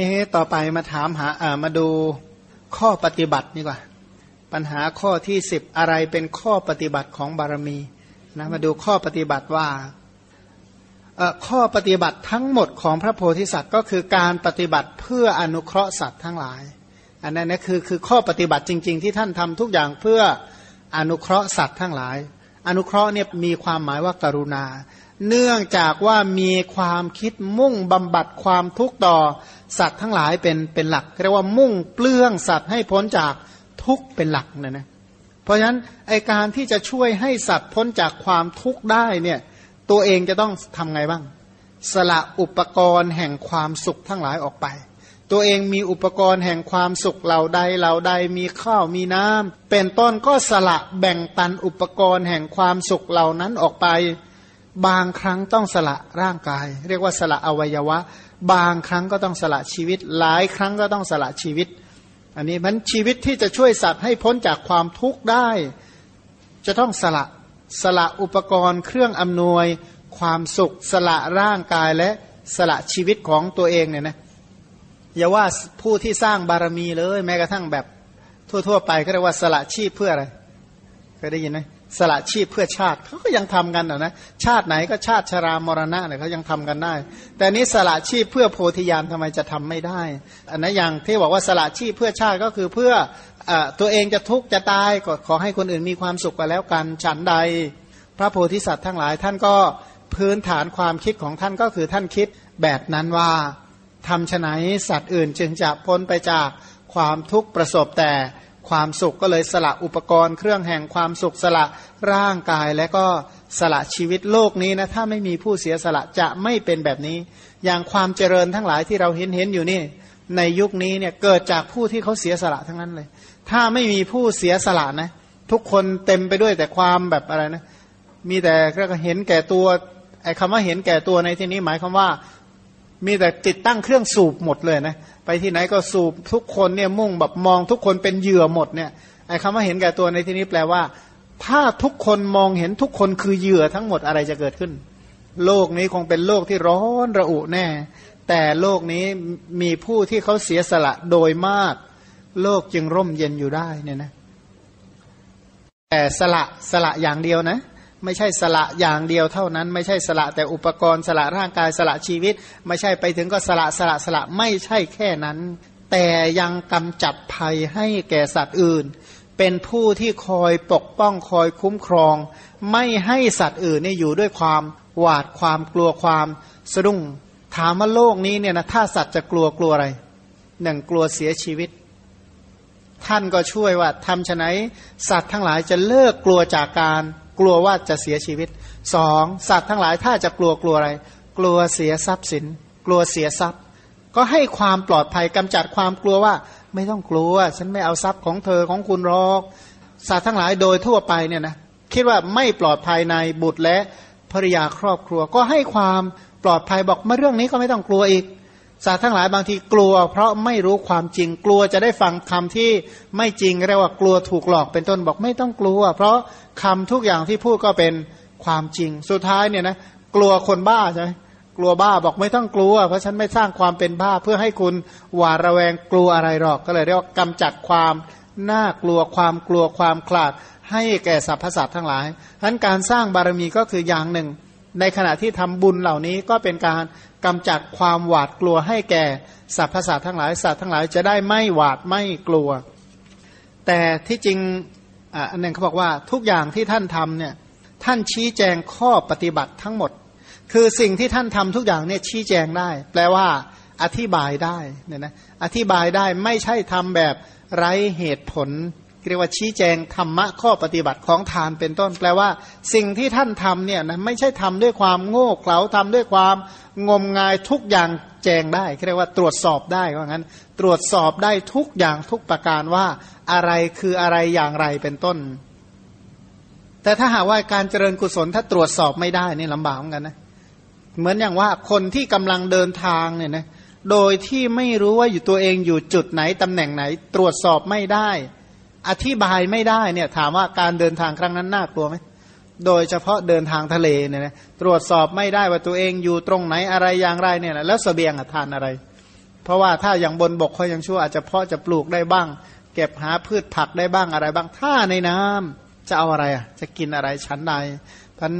นี่ต่อไปมาถามหาอ่ามาดูข้อปฏิบัตินี่กว่า ปัญหาข้อที่สิบอะไรเป็นข้อปฏิบัติของบารมีนะมาดูข้อปฏิบัติว่าข้อปฏิบัติทั้งหมดของพระโพธิสัตว์ก็คือการปฏิบัติเพื่ออนุเคราะห์สัตว์ทั้งหลาย อันนั้นนะคือคือข้อปฏิบัติจริง ๆ ที่ท่านทำทุกอย่างเพื่ออนุเคราะห์สัตว์ทั้งหลาย อนุเคราะห์เนี่ยมีความหมายว่ากรุณา เนื่องจากว่ามีความคิดมุ่งบำบัดความทุกข์ต่อ สัตว์ทั้งหลายเป็นเป็นหลักเรียกว่ามุ่งเปลื้องสัตว์ให้พ้นจากทุกข์เป็นหลักนะนะเพราะฉะนั้นไอการที่จะช่วยให้สัตว์พ้นจากความทุกข์ได้เนี่ยตัวเองจะต้องทำไงบ้าง สละอุปกรณ์แห่งความสุขทั้งหลายออกไป ตัวเองมีอุปกรณ์แห่งความสุขเหล่าใดเหล่าใดมีข้าวมีน้ำเป็นต้นก็สละแบ่งปันอุปกรณ์แห่งความสุขเหล่านั้นออกไป บางครั้งต้องสละร่างกาย เรียกว่าสละอวัยวะ บางครั้งก็ต้องสละชีวิต หลายครั้งก็ต้องสละชีวิต อันนี้มันชีวิตที่จะช่วยสัตว์ให้พ้นจากความทุกข์ได้ จะต้องสละสละอุปกรณ์เครื่องอำนวยความสุข สละร่างกายและสละชีวิตของตัวเองเนี่ยนะอย่าว่าผู้ที่สร้างบารมีเลย แม้กระทั่งแบบทั่ว ๆ ไปก็เรียกว่าสละชีพเพื่ออะไรเคยได้ยินไหม สละชีพเพื่อชาติเขาก็ยังทำกันนะชาติไหนก็ชาติชรามรณะเนี่ยเขายังทำกันได้ แต่นี้สละชีพเพื่อโพธิญาณทำไมจะทำไม่ได้ อันนั้นอย่างที่บอกว่าสละชีพเพื่อชาติก็คือเพื่ออตัวเองจะทุกข์จะตายก็ขอให้คนอื่นมีความสุขไปแล้วกันฉันใด พระโพธิสัตว์ทั้งหลายท่านก็พื้นฐานความคิดของท่านก็คือท่านคิดแบบนั้นว่าทำฉไนสัตว์อื่นจึงจะพ้นไปจากความทุกข์ประสบแต่ ความสุขก็เลยสละอุปกรณ์เครื่องแห่งความสุขสละร่างกายและก็สละชีวิตโลกนี้นะถ้าไม่มีผู้เสียสละจะไม่เป็นแบบนี้ อย่างความเจริญทั้งหลายที่เราเห็นเห็นอยู่นี่ ในยุคนี้เนี่ยเกิดจากผู้ที่เขาเสียสละทั้งนั้นเลย ถ้าไม่มีผู้เสียสละนะทุกคนเต็มไปด้วยแต่ความแบบอะไรนะมีแต่ก็เห็นแก่ตัวไอ้คำว่าเห็นแก่ตัวในที่นี้หมายความว่า มีแต่ติดตั้งเครื่องสูบหมดเลยนะ ไปที่ไหนก็สูบทุกคนเนี่ยมุ่งแบบมองทุกคนเป็นเหยื่อหมดเนี่ยไอ้คำว่าเห็นแก่ตัวในที่นี้แปลว่า ถ้าทุกคนมองเห็นทุกคนคือเหยื่อทั้งหมดอะไรจะเกิดขึ้น โลกนี้คงเป็นโลกที่ร้อนระอุแน่ แต่โลกนี้มีผู้ที่เขาเสียสละโดยมาก โลกจึงร่มเย็นอยู่ได้เนี่ยนะแต่สละสละอย่างเดียวนะ ไม่ใช่สละอย่างเดียวเท่านั้น ไม่ใช่สละแต่อุปกรณ์สละร่างกายสละชีวิต ไม่ใช่ไปถึงก็สละสละสละไม่ใช่แค่นั้น แต่ยังกำจัดภัยให้แก่สัตว์อื่น เป็นผู้ที่คอยปกป้องคอยคุ้มครอง ไม่ให้สัตว์อื่นนี่อยู่ด้วยความหวาดความกลัวความสะดุ้งถามว่าโลกนี้เนี่ยนะถ้าสัตว์จะกลัวกลัวอะไรหนึ่งกลัวเสียชีวิต ท่านก็ช่วยว่าทำไหนสัตว์ทั้งหลายจะเลิกกลัวจากการ กลัวว่าจะเสียชีวิตสองสัตว์ทั้งหลายถ้าจะกลัวกลัวอะไร กลัวเสียทรัพย์สิน กลัวเสียทรัพย์ ก็ให้ความปลอดภัยกำจัดความกลัวว่า ไม่ต้องกลัว ฉันไม่เอาทรัพย์ของเธอของคุณหรอก สัตว์ทั้งหลายโดยทั่วไปเนี่ยนะคิดว่าไม่ปลอดภัยในบุตรและภริยาครอบครัว ก็ให้ความปลอดภัยบอกมาเรื่องนี้ก็ไม่ต้องกลัวอีก สัตว์ทั้งหลายบางทีกลัว เพราะไม่รู้ความจริงกลัวจะได้ฟังคำที่ไม่จริงเรียกว่ากลัวถูกหลอกเป็นต้นบอกไม่ต้องกลัว เพราะคำทุกอย่างที่พูดก็เป็นความจริง สุดท้ายเนี่ยนะกลัวคนบ้าใช่ไหมกลัวบ้าบอกไม่ต้องกลัว เพราะฉันไม่สร้างความเป็นบ้าเพื่อให้คุณหวาดระแวงกลัวอะไรหรอกก็เลยเรียกว่ากำจัดความน่ากลัวความกลัวความคลาด ให้แก่สรรพสัตว์ทั้งหลายฉะนั้นการสร้างบารมีก็คืออย่างหนึ่ง ในขณะที่ทำบุญเหล่านี้ก็เป็นการกำจัดความหวาดกลัวให้แก่สรรพสัตว์ทั้งหลายสัตว์ทั้งหลายจะได้ไม่หวาดไม่กลัว แต่ที่จริงอันหนึ่งเขาบอกว่าทุกอย่างที่ท่านทำเนี่ยท่านชี้แจงข้อปฏิบัติทั้งหมด คือสิ่งที่ท่านทำทุกอย่างเนี่ยชี้แจงได้ แปลว่าอธิบายได้เนี่ยนะอธิบายได้ไม่ใช่ทำแบบไร้เหตุผล เรียกว่าชี้แจงธรรมะข้อปฏิบัติของทานเป็นต้น แปลว่า สิ่งที่ท่านทำเนี่ยนะไม่ใช่ทำด้วยความโง่เขลาทำด้วยความงมงายทุกอย่างแจงได้เรียกว่าตรวจสอบได้ว่างั้น ตรวจสอบได้ทุกอย่างทุกประการว่าอะไรคืออะไรอย่างไรเป็นต้น แต่ถ้าหากว่าการเจริญกุศลถ้าตรวจสอบไม่ได้นี่ลำบากเหมือนกันนะเหมือนอย่างว่าคนที่กำลังเดินทางเนี่ยนะโดยที่ไม่รู้ว่าอยู่ตัวเองอยู่จุดไหนตำแหน่งไหน ตรวจสอบไม่ได้ อธิบายไม่ได้เนี่ยถามว่าการเดินทางครั้งนั้นน่ากลัวไหมโดยเฉพาะเดินทางทะเลเนี่ยนะตรวจสอบไม่ได้ว่าตัวเองอยู่ตรงไหนอะไรอย่างไรเนี่ยแล้วสเสบียงทานอะไร เพราะว่าถ้าอย่างบนบกเขายังชั่วอาจจะเพาะจะปลูกได้บ้าง เก็บหาพืชผักได้บ้างอะไรบ้างถ้าในน้ำจะเอาอะไรอะจะกินอะไรชั้นใดพัน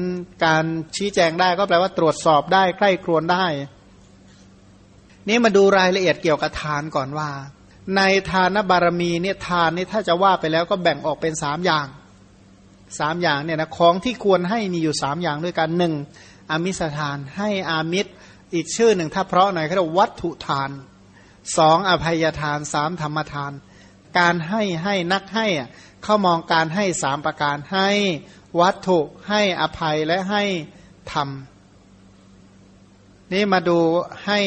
การชี้แจงได้ก็แปลว่าตรวจสอบได้ใกล้ครวนได้ นี่มาดูรายละเอียดเกี่ยวกับทานก่อนว่า ในทานบารมีเนี่ยทานนี่ถ้าจะว่าไปแล้วก็แบ่งออกเป็นสามอย่างสามอย่างเนี่ยนะของที่ควรให้มีอยู่สามอย่างด้วยกันหนึ่งอามิสทาน ให้อามิตรอีกชื่อหนึ่งถ้าเพราะหน่อยเขาเรียกวัตถุทานสองอภัยทานสามธรรมทาน การให้ให้นักให้เข้ามองการให้สามประการให้วัตถุให้อภัยและให้ธรรม นี่มาดูให้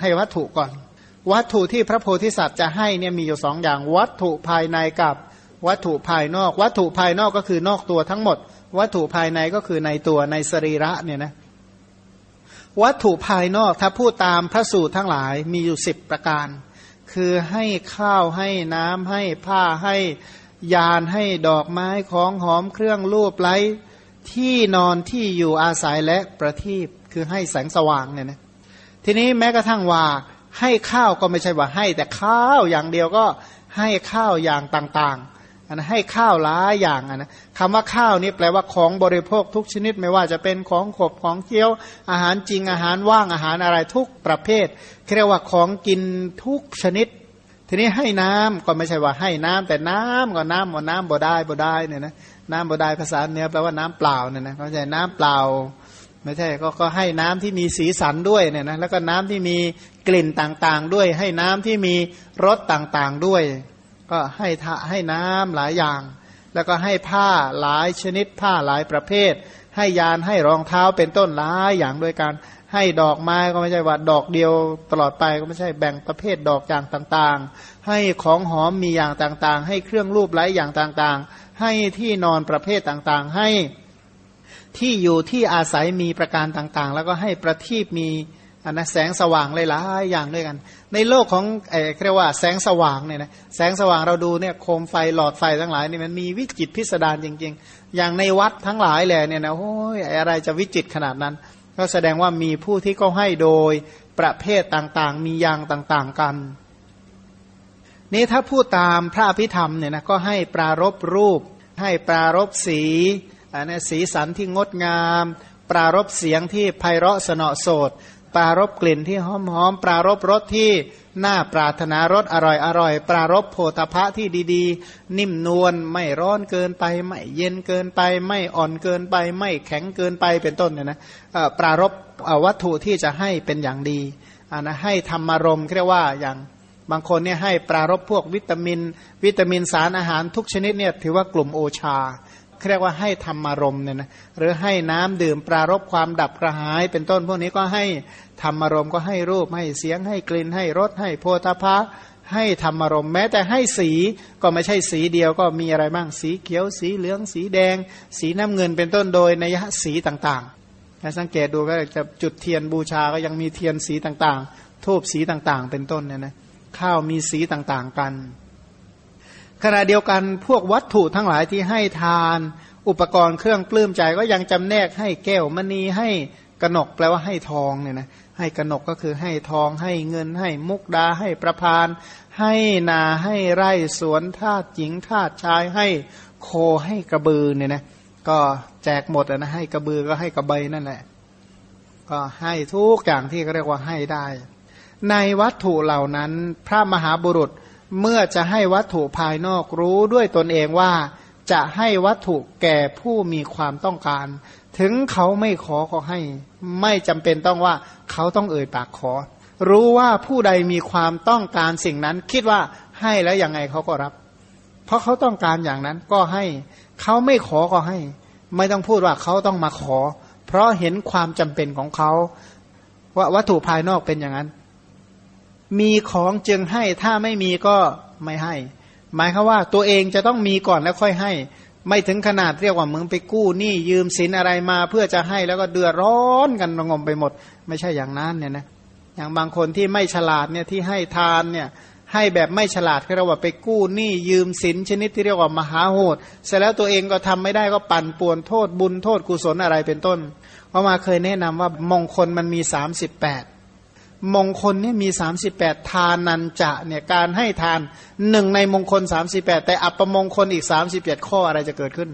ให้วัตถุก่อน วัตถุที่พระโพธิสัตว์จะให้เนี่ยมีอยู่สองอย่าง วัตถุภายในกับวัตถุภายนอก วัตถุภายนอกก็คือนอกตัวทั้งหมด วัตถุภายในก็คือในตัวในสรีระเนี่ยนะวัตถุภายนอกถ้าพูดตามพระสูตรทั้งหลายมีอยู่สิบประการ คือให้ข้าวให้น้ำให้ผ้าให้ยานให้ดอกไม้ของหอมเครื่องรูปไล้ที่นอนที่อยู่อาศัยและประทีปคือให้แสงสว่างเนี่ยนะทีนี้แม้กระทั่งว่า ให้ข้าวก็ไม่ใช่ว่าให้ แต่ข้าวอย่างเดียวก็ให้ข้าวอย่างต่างๆอันให้ข้าวหลายอย่างนะคำว่าข้าวนี่แปลว่าของบริโภคทุกชนิดไม่ว่าจะเป็นของขบของเคี้ยว อาหารจริงอาหารว่างอาหารอะไรทุกประเภทเรียกว่าของกินทุกชนิด ทีนี้ให้น้ำก็ไม่ใช่ว่าให้น้ำแต่น้ำก็น้ำว่าน้ำบ่ได้บ่ได้เนี่ยนะน้ำบ่ได้ภาษาเนื้อแปลว่าน้ำเปล่าเนี่ยนะเขาใช้น้ำเปล่า ไม่ใช่ก็ก็ให้น้ำที่มีสีสันด้วยเนี่ยนะแล้วก็น้ำที่มีกลิ่นต่างๆด้วย ให้น้ำที่มีรสต่างๆด้วย ก็ให้ให้น้ำหลายอย่าง แล้วก็ให้ผ้าหลายชนิดผ้าหลายประเภท ให้ยานให้รองเท้าเป็นต้นหลายอย่างด้วยกันให้ดอกไม้ก็ไม่ใช่ว่าดอกเดียวตลอดไปก็ไม่ใช่แบ่งประเภทดอกอย่างต่างๆ ให้ของหอมมีอย่างต่างๆ ให้เครื่องรูปไล้อย่างต่างๆ ให้ที่นอนประเภทต่างๆ ให้ ที่อยู่ที่อาศัยมีประการต่างๆ แล้วก็ให้ประทีปมีอันนะแสงสว่างหลายๆอย่างด้วยกัน ในโลกของเอเรียกว่าแสงสว่างเนี่ยนะแสงสว่างเราดูเนี่ยโคมไฟหลอดไฟทั้งหลายนี่มันมีวิจิตพิสดารจริง ๆ อย่างในวัดทั้งหลายแหละเนี่ยนะโอ้ยอะไรจะวิจิตขนาดนั้น ก็แสดงว่ามีผู้ที่เขาให้โดยประเภทต่างๆ มีอย่างต่างๆกัน นี่ถ้าพูดตามพระอภิธรรมเนี่ยนะก็ให้ปรารบรูป ให้ปรารบสี อันนี้สีสันที่งดงาม ปรารบเสียงที่ไพเราะสนอโสดปรารบกลิ่นที่หอมหอมปรารบรสที่น่าปรารถนารสอร่อยอร่อย ปรารบโพธพะที่ดีๆ นิ่มนวลไม่ร้อนเกินไป ไม่เย็นเกินไป ไม่อ่อนเกินไป ไม่แข็งเกินไปเป็นต้นเนี่ยนะปรารบวัตถุที่จะให้เป็นอย่างดีอันนะให้ธรรมารมเรียกว่าอย่างบางคนเนี่ยให้ปรารบพวกวิตามิน วิตามินสารอาหารทุกชนิดเนี่ยถือว่ากลุ่มโอชา เรียกว่าให้ธรรมารมเนี่ยนะหรือให้น้ำดื่มปรารบความดับกระหาย เป็นต้นพวกนี้ก็ให้ธรรมารมก็ให้รูปให้เสียงให้กลิ่นให้รสให้โพธาภะให้ธรรมารมแม้แต่ให้สีก็ไม่ใช่สีเดียวก็มีอะไรบ้างสีเขียวสีเหลืองสีแดง สีน้ำเงินเป็นต้นโดยในยะสีต่างๆถ้าสังเกตดูก็จะจุดเทียนบูชาก็ยังมีเทียนสีต่างๆ ทูบสีต่างๆ เป็นต้นเนี่ยนะข้าวมีสีต่างๆกัน ขณะเดียวกันพวกวัตถุทั้งหลายที่ให้ทาน อุปกรณ์เครื่องปลื้มใจก็ยังจำแนกให้แก้วมณีให้กนกแปลว่าให้ทองเนี่ยนะให้กนกก็คือให้ทองให้เงินให้มุกดาให้ประพาน ให้นาให้ไร่สวนทาสหญิงทาสชายให้โคให้กระบือเนี่ยนะก็แจกหมดนะให้กระบือก็ให้กระใบนั่นแหละ ก็ให้ทุกอย่างที่เขาเรียกว่าให้ได้ ในวัตถุเหล่านั้นพระมหาบุรุษ เมื่อจะให้วัตถุภายนอกรู้ด้วยตนเองว่า จะให้วัตถุแก่ผู้มีความต้องการ ถึงเขาไม่ขอก็ให้ ไม่จำเป็นต้องว่า เขาต้องเอ่ยปากขอ รู้ว่าผู้ใดมีความต้องการสิ่งนั้น คิดว่าให้แล้วยังไงเขาก็รับ เพราะเขาต้องการอย่างนั้นก็ให้ เขาไม่ขอก็ให้ ไม่ต้องพูดว่าเขาต้องมาขอ เพราะเห็นความจำเป็นของเขา ว่าวัตถุภายนอกเป็นอย่างนั้น มีของจึงให้ถ้าไม่มีก็ไม่ให้ หมายคือว่าตัวเองจะต้องมีก่อนแล้วค่อยให้ ไม่ถึงขนาดเรียกว่ามึงไปกู้หนี้ยืมสินอะไรมา เพื่อจะให้แล้วก็เดือดร้อนกันระงมไปหมด ไม่ใช่อย่างนั้นเนี่ยนะอย่างบางคนที่ไม่ฉลาดเนี่ยที่ให้ทานเนี่ยให้แบบไม่ฉลาดก็เรียกว่าไปกู้หนี้ยืมสินชนิดที่เรียกว่ามหาโหดเสร็จแล้วตัวเองก็ทำไม่ได้ก็ปั่นป่วนโทษบุญโทษกุศลอะไรเป็นต้นเพราะมาเคยแนะนำว่ามงคลมันมีสามสิบแปด มงคลนี่มีสามสิบแปดทานันจะเนี่ยการให้ทานหนึ่งในมงคลสามสิบแปดแต่อัปมงคลอีกสามสิบเจ็ดข้ออะไรจะเกิดขึ้น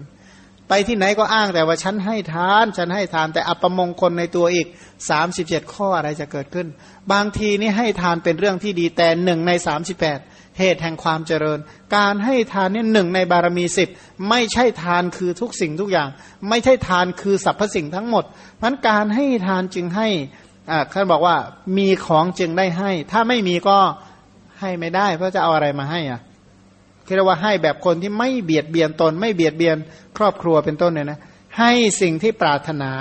ไปที่ไหนก็อ้างแต่ว่าฉันให้ทาน ฉันให้ทานแต่อัปมงคลในตัวอีกสามสิบเจ็ดข้ออะไรจะเกิดขึ้น บางทีนี่ให้ทานเป็นเรื่องที่ดีแต่หนึ่งในสามสิบแปดเหตุแห่งความเจริญ การให้ทานนี่หนึ่งในบารมีสิบไม่ใช่ทานคือทุกสิ่งทุกอย่าง ไม่ใช่ทานคือสรรพสิ่งทั้งหมดเพราะการให้ทานจึงให้ อ่าท่านบอกว่ามีของจึงได้ให้ ถ้าไม่มีก็ให้ไม่ได้ เพราะจะเอาอะไรมาให้อะเรียกว่าให้แบบคนที่ไม่เบียดเบียนตน ไม่เบียดเบียนครอบครัวเป็นต้นเนี่ยนะให้สิ่งที่ปรารถนา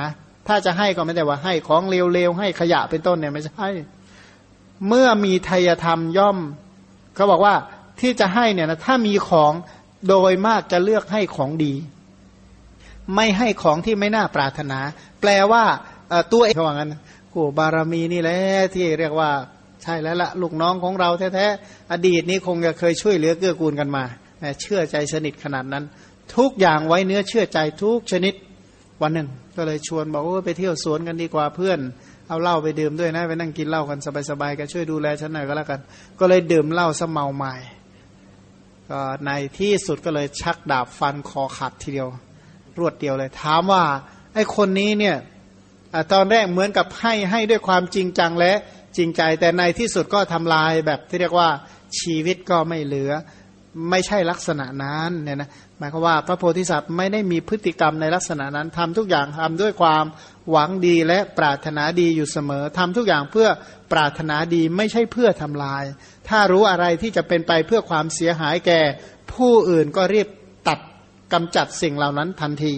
ถ้าจะให้ก็ไม่ได้ว่าให้ของเลวๆให้ขยะเป็นต้นเนี่ยไม่ใช่ เมื่อมีทายธรรมย่อมเขาบอกว่าที่จะให้เนี่ยนะถ้ามีของโดยมากจะเลือกให้ของดี ไม่ให้ของที่ไม่น่าปรารถนา แปลว่าตัวเองเขาว่างั้น อ้บารมีนี่แหละที่เรียกว่าใช่แล้วละลูกน้องของเราแท้ๆอดีตนี้คงจะเคยช่วยเหลือเกื้อกูลกันมาเชื่อใจสนิทขนาดนั้น ทุกอย่างไว้เนื้อเชื่อใจทุกชนิดวันหนึ่ง ก็เลยชวนบอกว่าไปเที่ยวสวนกันดีกว่าเพื่อนเอาเหล้าไปดื่มด้วยนะไปนั่งกินเหล้ากันสบายๆกันช่วยดูแลฉันหน่อยก็แล้วกัน ก็เลยดื่มเหล้าสเมาใหม่ก็ในที่สุดก็เลยชักดาบฟันคอขาดทีเดียว รวดเดียวเลย ถามว่าไอ้คนนี้เนี่ย ตอนแรกเหมือนกับให้ให้ด้วยความจริงจังและจริงใจ แต่ในที่สุดก็ทำลายแบบที่เรียกว่าชีวิตก็ไม่เหลือ ไม่ใช่ลักษณะนั้นเนี่ยนะหมายความว่าพระโพธิสัตว์ไม่ได้มีพฤติกรรมในลักษณะนั้นทำทุกอย่างทำด้วยความหวังดีและปรารถนาดีอยู่เสมอทำทุกอย่างเพื่อปรารถนาดีไม่ใช่เพื่อทำลาย ถ้ารู้อะไรที่จะเป็นไปเพื่อความเสียหายแก่ ผู้อื่นก็รีบตัดกำจัดสิ่งเหล่านั้นทันที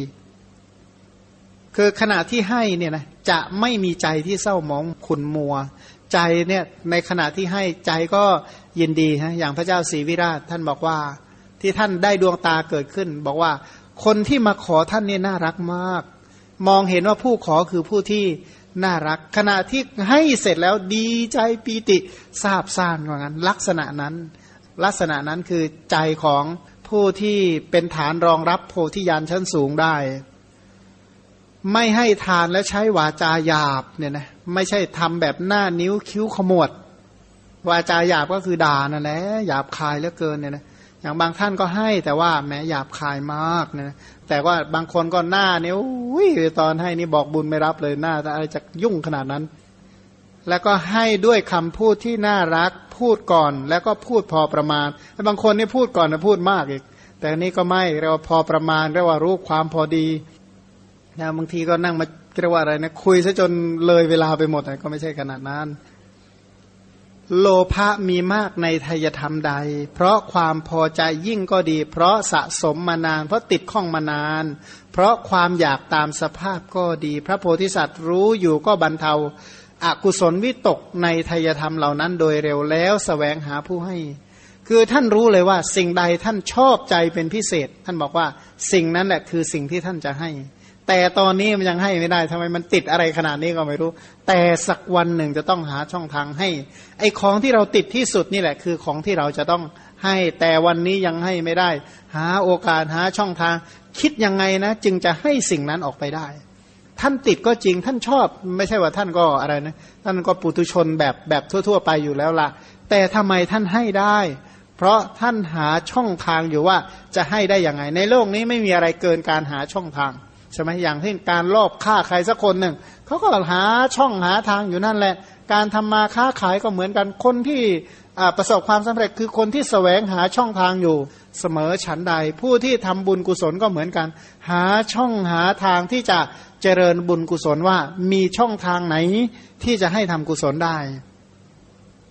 คือขณะที่ให้เนี่ยนะจะไม่มีใจที่เศร้ามองขุนมัว ใจเนี่ยในขณะที่ให้ใจก็ยินดีฮะอย่างพระเจ้าศรีวิราชท่านบอกว่า ที่ท่านได้ดวงตาเกิดขึ้น บอกว่าคนที่มาขอท่านนี่น่ารักมาก มองเห็นว่าผู้ขอคือผู้ที่น่ารัก ขณะที่ให้เสร็จแล้วดีใจปีติทราบซ่านว่างั้น ลักษณะนั้น ลักษณะนั้นคือใจของผู้ที่เป็นฐานรองรับโพธิญาณชั้นสูงได้ ไม่ให้ทานและใช้วาจาหยาบเนี่ยนะไม่ใช่ทำแบบหน้านิ้วคิ้วขมวด วาจาหยาบก็คือด่านั่นแหละหยาบคายเหลือเกินเนี่ยนะอย่างบางท่านก็ให้แต่ว่าแม้หยาบคายมากนะแต่ว่าบางคนก็หน้าเนี่ยอุ้ยตอนให้นี่บอกบุญไม่รับเลยหน้าอะไรจะยุ่งขนาดนั้น แล้วก็ให้ด้วยคำพูดที่น่ารักพูดก่อน แล้วก็พูดพอประมาณบางคนนี่พูดก่อนนะพูดมากอีก แต่นี้ก็ไม่เรียกว่าพอประมาณเรียกว่ารู้ความพอดี นะบางทีก็นั่งมาเรียกว่าอะไรนะคุยซะจนเลยเวลาไปหมดนะก็ไม่ใช่ขนาดนั้น โลภะมีมากในทายธรรมใด เพราะความพอใจยิ่งก็ดี เพราะสะสมมานาน เพราะติดข้องมานาน เพราะความอยากตามสภาพก็ดี พระโพธิสัตว์รู้อยู่ก็บรรเทาอากุศลวิตกในทายธรรมเหล่านั้นโดยเร็วแล้วสแสวงหาผู้ให้ คือท่านรู้เลยว่าสิ่งใดท่านชอบใจเป็นพิเศษ ท่านบอกว่าสิ่งนั้นแหละคือสิ่งที่ท่านจะให้ แต่ตอนนี้มันยังให้ไม่ได้ทำไมมันติดอะไรขนาดนี้ก็ไม่รู้ แต่สักวันหนึ่งจะต้องหาช่องทางให้ ไอ้ของที่เราติดที่สุดนี่แหละ คือของที่เราจะต้องให้แต่วันนี้ยังให้ไม่ได้ หาโอกาสหาช่องทาง คิดยังไงนะ จึงจะให้สิ่งนั้นออกไปได้ ท่านติดก็จริงท่านชอบ ไม่ใช่ว่าท่านก็อะไรนะท่านก็ปุถุชนแบบแบบทั่ว ๆ ไปอยู่แล้วละแต่ทำไมท่านให้ได้ เพราะท่านหาช่องทางอยู่ว่าจะให้ได้ยังไง ในโลกนี้ไม่มีอะไรเกินการหาช่องทาง ใช่ไหมอย่างเช่นการลอบฆ่าใครสักคนหนึ่งเขาก็หาช่องหาทางอยู่นั่นแหละ การทำมาค้าขายก็เหมือนกันคนที่ประสบความสำเร็จคือคนที่สแสวงหาช่องทางอยู่เสมอฉันใด ผู้ที่ทำบุญกุศลก็เหมือนกัน หาช่องหาทางที่จะเจริญบุญกุศลว่ามีช่องทางไหนที่จะให้ทำกุศลได้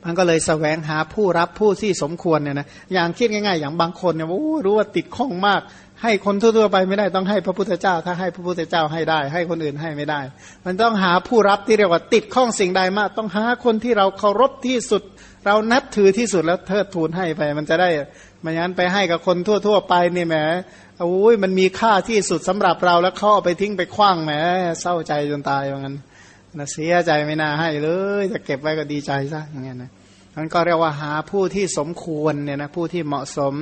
มันก็เลยสแสวงหาผู้รับผู้ที่สมควรเนี่ยนะอย่างคิดง่ายๆ อย่างบางคนเนี่ยโอ้รู้ว่าติดข้องมาก ให้คนทั่วๆไปไม่ได้ต้องให้พระพุทธเจ้า ถ้าให้พระพุทธเจ้าให้ได้ ให้คนอื่นให้ไม่ได้ มันต้องหาผู้รับที่เรียกว่าติดข้องสิ่งใดมาก ต้องหาคนที่เราเคารพที่สุด เรานับถือที่สุดแล้วเทิดทูนให้ไป มันจะได้มันยันไปให้กับคนทั่ว ๆ ไปนี่แหมโอ้ยมันมีค่าที่สุดสำหรับเราแล้วเขาเอาไปทิ้งไปคว้างแหมเศร้าใจจนตายว่างั้นนะเสียใจไม่น่าให้เลยจะเก็บไว้ก็ดีใจซะอย่างเงี้ยนะมันก็เรียกว่าหาผู้ที่สมควรเนี่ยนะผู้ที่เหมาะสม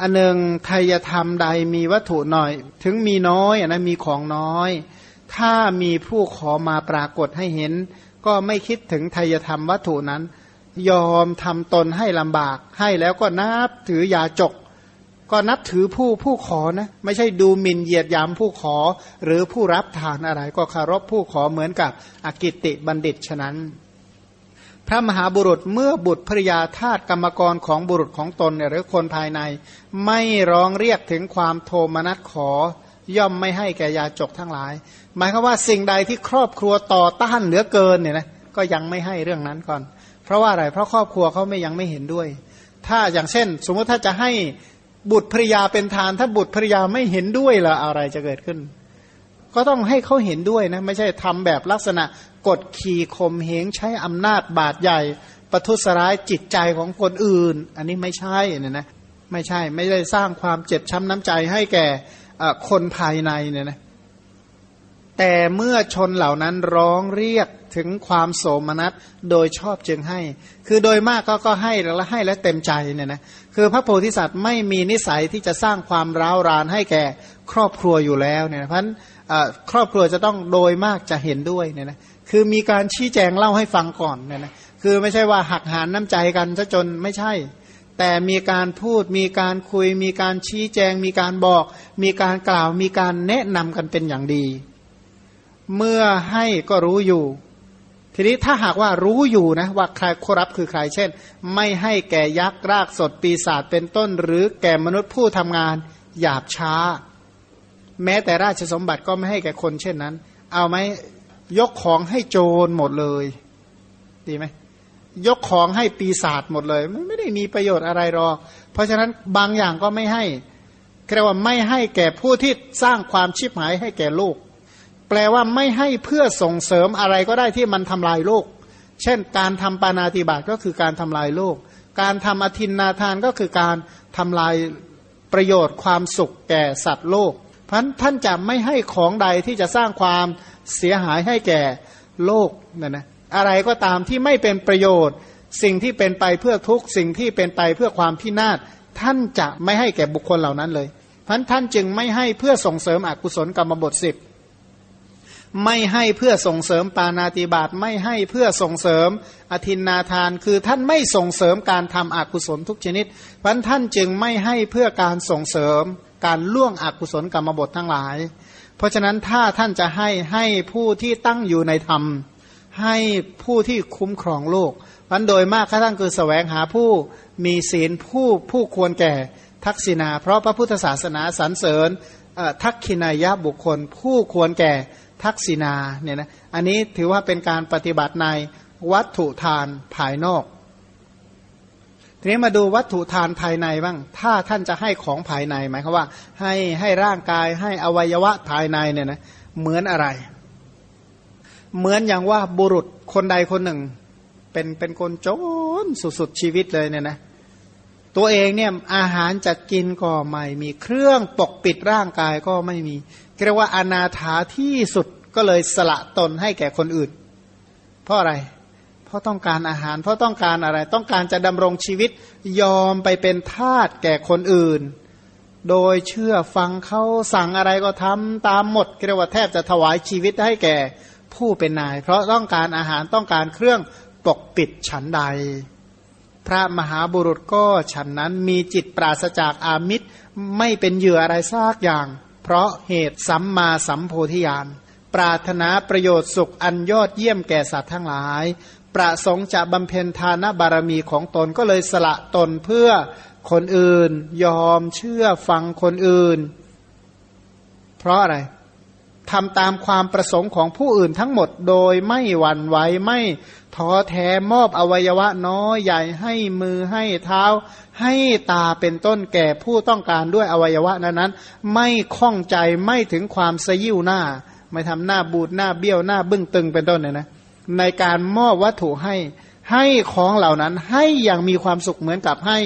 อันหนึ่งไทยธรรมใดมีวัตถุหน่อย ถึงมีน้อยนะมีของน้อย ถ้ามีผู้ขอมาปรากฏให้เห็น ก็ไม่คิดถึงไทยธรรมวัตถุนั้น ยอมทำตนให้ลำบาก ให้แล้วก็นับถือยาจก ก็นับถือผู้ผู้ขอนะ ไม่ใช่ดูหมิ่นเหยียดยามผู้ขอ หรือผู้รับทานอะไร ก็คารพผู้ขอเหมือนกับอกิติบัณฑิตฉะนั้น พระมหาบุรุษเมื่อบุตรภริยาทาตกรรมกรของบุรุษของตนหรือคนภายใน ไม่ร้องเรียกถึงความโทมนัสขอย่อมไม่ให้แก่ยาจกทั้งหลาย หมายความว่าสิ่งใดที่ครอบครัวต่อต้านเหลือเกินเนี่ยนะก็ยังไม่ให้เรื่องนั้นก่อน เพราะว่าอะไรเพราะครอบครัวเขาไม่ยังไม่เห็นด้วย ถ้าอย่างเช่น สมมติถ้าจะให้บุตรภริยาเป็นทาน ถ้าบุตรภริยาไม่เห็นด้วยละอะไรจะเกิดขึ้น ก็ต้องให้เขาเห็นด้วยนะไม่ใช่ทำแบบลักษณะกดขี่ข่มเหงใช้อำนาจบาดใหญ่ประทุษร้ายจิตใจของคนอื่น อันนี้ไม่ใช่เนี่ยนะไม่ใช่ไม่ได้สร้างความเจ็บช้ำน้ำใจให้แก่คนภายในเนี่ยนะแต่เมื่อชนเหล่านั้นร้องเรียกถึงความโสมนัสโดยชอบจึงให้ คือโดยมากก็ก็ให้แล้วให้และเต็มใจเนี่ยนะคือพระโพธิสัตว์ไม่มีนิสัยที่จะสร้างความร้าวรานให้แก่ ครอบครัวอยู่แล้วเนี่ยเพราะฉะนั้นครอบครัวจะต้องโดยมากจะเห็นด้วยเนี่ยนะคือมีการชี้แจงเล่าให้ฟังก่อนเนี่ยนะคือไม่ใช่ว่าหักหานน้ำใจกันซะจนไม่ใช่ แต่มีการพูดมีการคุย มีการชี้แจง มีการบอก มีการกล่าวมีการแนะนำกันเป็นอย่างดี เมื่อให้ก็รู้อยู่ ทีนี้ถ้าหากว่ารู้อยู่นะว่าใครครับคือใครเช่น ไม่ให้แก่ยักษ์รากสดปีศาจเป็นต้น หรือแก่มนุษย์ผู้ทำงานหยาบช้า แม้แต่ราชสมบัติก็ไม่ให้แก่คนเช่นนั้น เอาไหมยกของให้โจรหมดเลย ดีไหมยกของให้ปีศาจหมดเลยมันไม่ได้มีประโยชน์อะไรหรอก เพราะฉะนั้นบางอย่างก็ไม่ให้เรียกว่าไม่ให้แก่ผู้ที่สร้างความชิบหายให้แก่โลก แปลว่าไม่ให้เพื่อส่งเสริมอะไรก็ได้ที่มันทำลายโลก เช่น การทำปานาติบาตก็คือการทำลายโลก การทำอธินนาทานก็คือการทำลายประโยชน์ความสุขแก่สัตว์โลก เพราะท่านจะไม่ให้ของใดที่จะสร้างความเสียหายให้แก่โลกนะนะอะไรก็ตามที่ไม่เป็นประโยชน์ สิ่งที่เป็นไปเพื่อทุกสิ่งที่เป็นไปเพื่อความพินาศท่านจะไม่ให้แก่บุคคลเหล่านั้นเลยพันท่านจึงไม่ให้เพื่อส่งเสริมอกุศลกรรมบทสิบไม่ให้เพื่อส่งเสริมปานาติบาตไม่ให้เพื่อส่งเสริมอธินนาทาน คือท่านไม่ส่งเสริมการทำอกุศลทุกชนิดพันท่านจึงไม่ให้เพื่อการส่งเสริม การล่วงอกุศลกรรมบททั้งหลาย เพราะฉะนั้นถ้าท่านจะให้ให้ผู้ที่ตั้งอยู่ในธรรม ให้ผู้ที่คุ้มครองโลกมันโดยมากท่านคือแสวงหาผู้มีศีลผู้ผู้ควรแก่ทักษิณาเพราะพระพุทธศาสนาสรรเสริญทักขินายะบุคคล ผู้ควรแก่ทักษิณาเนี่ยนะอันนี้ถือว่าเป็นการปฏิบัติในวัตถุทานภายนอก ทีนี้มาดูวัตถุทานภายในบ้าง ถ้าท่านจะให้ของภายในหมายความว่า ให้ให้ร่างกายให้อวัยวะภายในเนี่ยนะเหมือนอะไร เหมือนอย่างว่าบุรุษคนใดคนหนึ่ง เป็นเป็นคนจนสุดๆชีวิตเลยเนี่ยนะตัวเองเนี่ยอาหารจะกินก็ไม่มีเครื่องปกปิดร่างกายก็ไม่มีเรียกว่าอนาถาที่สุดก็เลยสละตนให้แก่คนอื่น เพราะอะไร เพราะต้องการอาหาร เพราะต้องการอะไร ต้องการจะดำรงชีวิตยอมไปเป็นทาสแก่คนอื่น โดยเชื่อฟังเขาสั่งอะไรก็ทำตามหมดเรียกว่าแทบจะถวายชีวิตให้แก่ผู้เป็นนาย เพราะต้องการอาหารต้องการเครื่องปกปิดฉันใด พระมหาบุรุษก็ฉันนั้นมีจิตปราศจากอามิตรไม่เป็นเหยื่ออะไรซากอย่าง เพราะเหตุสัมมาสัมโพธิญาณปรารถนาประโยชน์สุขอันยอดเยี่ยมแก่สัตว์ทั้งหลาย ประสงค์จะบำเพ็ญทานบารมีของตนก็เลยสละตนเพื่อคนอื่น ยอมเชื่อฟังคนอื่น เพราะอะไรทำตามความประสงค์ของผู้อื่นทั้งหมดโดยไม่หวั่นไหวไม่ท้อแท้มอบอวัยวะน้อยใหญ่ให้มือให้เท้า ให้ตาเป็นต้นแก่ผู้ต้องการด้วยอวัยวะนั้นนั้นไม่ข้องใจไม่ถึงความสยิวหน้า ไม่ทำหน้าบูดหน้าเบี้ยวหน้าบึ้งตึงเป็นต้นเนี่ยนะ ในการมอบวัตถุให้ ให้ของเหล่านั้นให้อย่างมีความสุขเหมือนกับให้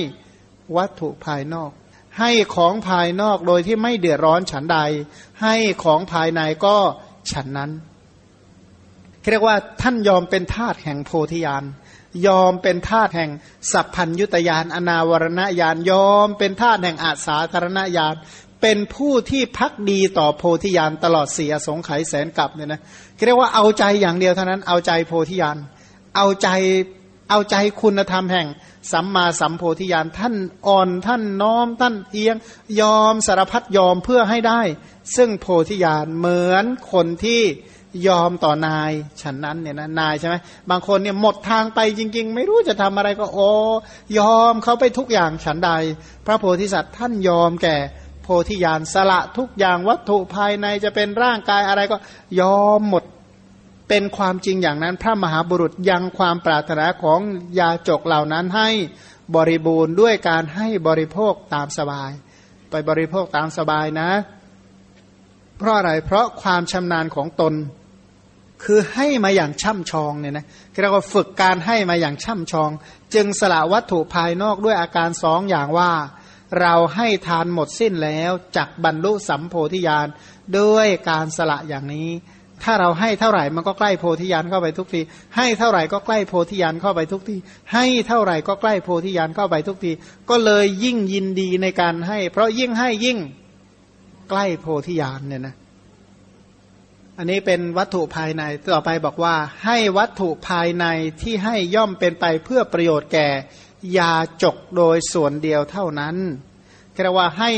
วัตถุภายนอก ให้ของภายนอกโดยที่ไม่เดือดร้อนฉันใด ให้ของภายในก็ฉันนั้นเรียกว่าท่านยอมเป็นทาสแห่งโพธิญาณยอมเป็นทาสแห่งสัพพัญยุตยานอนาวรณญาณยอมเป็นทาสแห่งอาสาธารณญาณ เป็นผู้ที่พักดีต่อโพธิญาณตลอดเสียสงไขยแสนกลับเนี่ยนะเรียกว่าเอาใจอย่างเดียวเท่านั้นเอาใจโพธิญาณเอาใจเอาใจคุณธรรมแห่งสัมมาสัมโพธิญาณท่านอ่อนท่านน้อมท่านเอียง ยอมสารพัดยอมเพื่อให้ได้ ซึ่งโพธิญาณเหมือนคนที่ยอมต่อนายฉันนั้นเนี่ยนะนายใช่ไหมบางคนเนี่ยหมดทางไปจริง ๆ ไม่รู้จะทำอะไรก็โอ้ยอมเขาไปทุกอย่างฉันใด พระโพธิสัตว์ท่านยอมแก่ โพธิญาณสละทุกอย่างวัตถุภายในจะเป็นร่างกายอะไรก็ยอมหมดเป็นความจริงอย่างนั้น พระมหาบุรุษยังความปรารถนาของยาจกเหล่านั้นให้บริบูรณ์ด้วยการให้บริโภคตามสบาย ไปบริโภคตามสบายนะ เพราะอะไรเพราะความชำนาญของตน คือให้มาอย่างช่ำชองเนี่ยนะเราก็ฝึกการให้มาอย่างช่ำชอง จึงสละวัตถุภายนอกด้วยอาการสองอย่างว่า เราให้ทานหมดสิ้นแล้วจักบรรลุสัมโพธิญาณด้วยการสละอย่างนี้ ถ้าเราให้เท่าไหร่มันก็ใกล้โพธิญาณเข้าไปทุกที ให้เท่าไหร่ก็ใกล้โพธิญาณเข้าไปทุกที ให้เท่าไหร่ก็ใกล้โพธิญาณเข้าไปทุกที ก็เลยยิ่งยินดีในการให้ เพราะยิ่งให้ยิ่งใกล้โพธิญาณเนี่ยนะ อันนี้เป็นวัตถุภายใน ต่อไปบอกว่า ให้วัตถุภายในที่ให้ย่อมเป็นไปเพื่อประโยชน์แก่ ยาจกโดยส่วนเดียวเท่านั้นเรียกว่าให้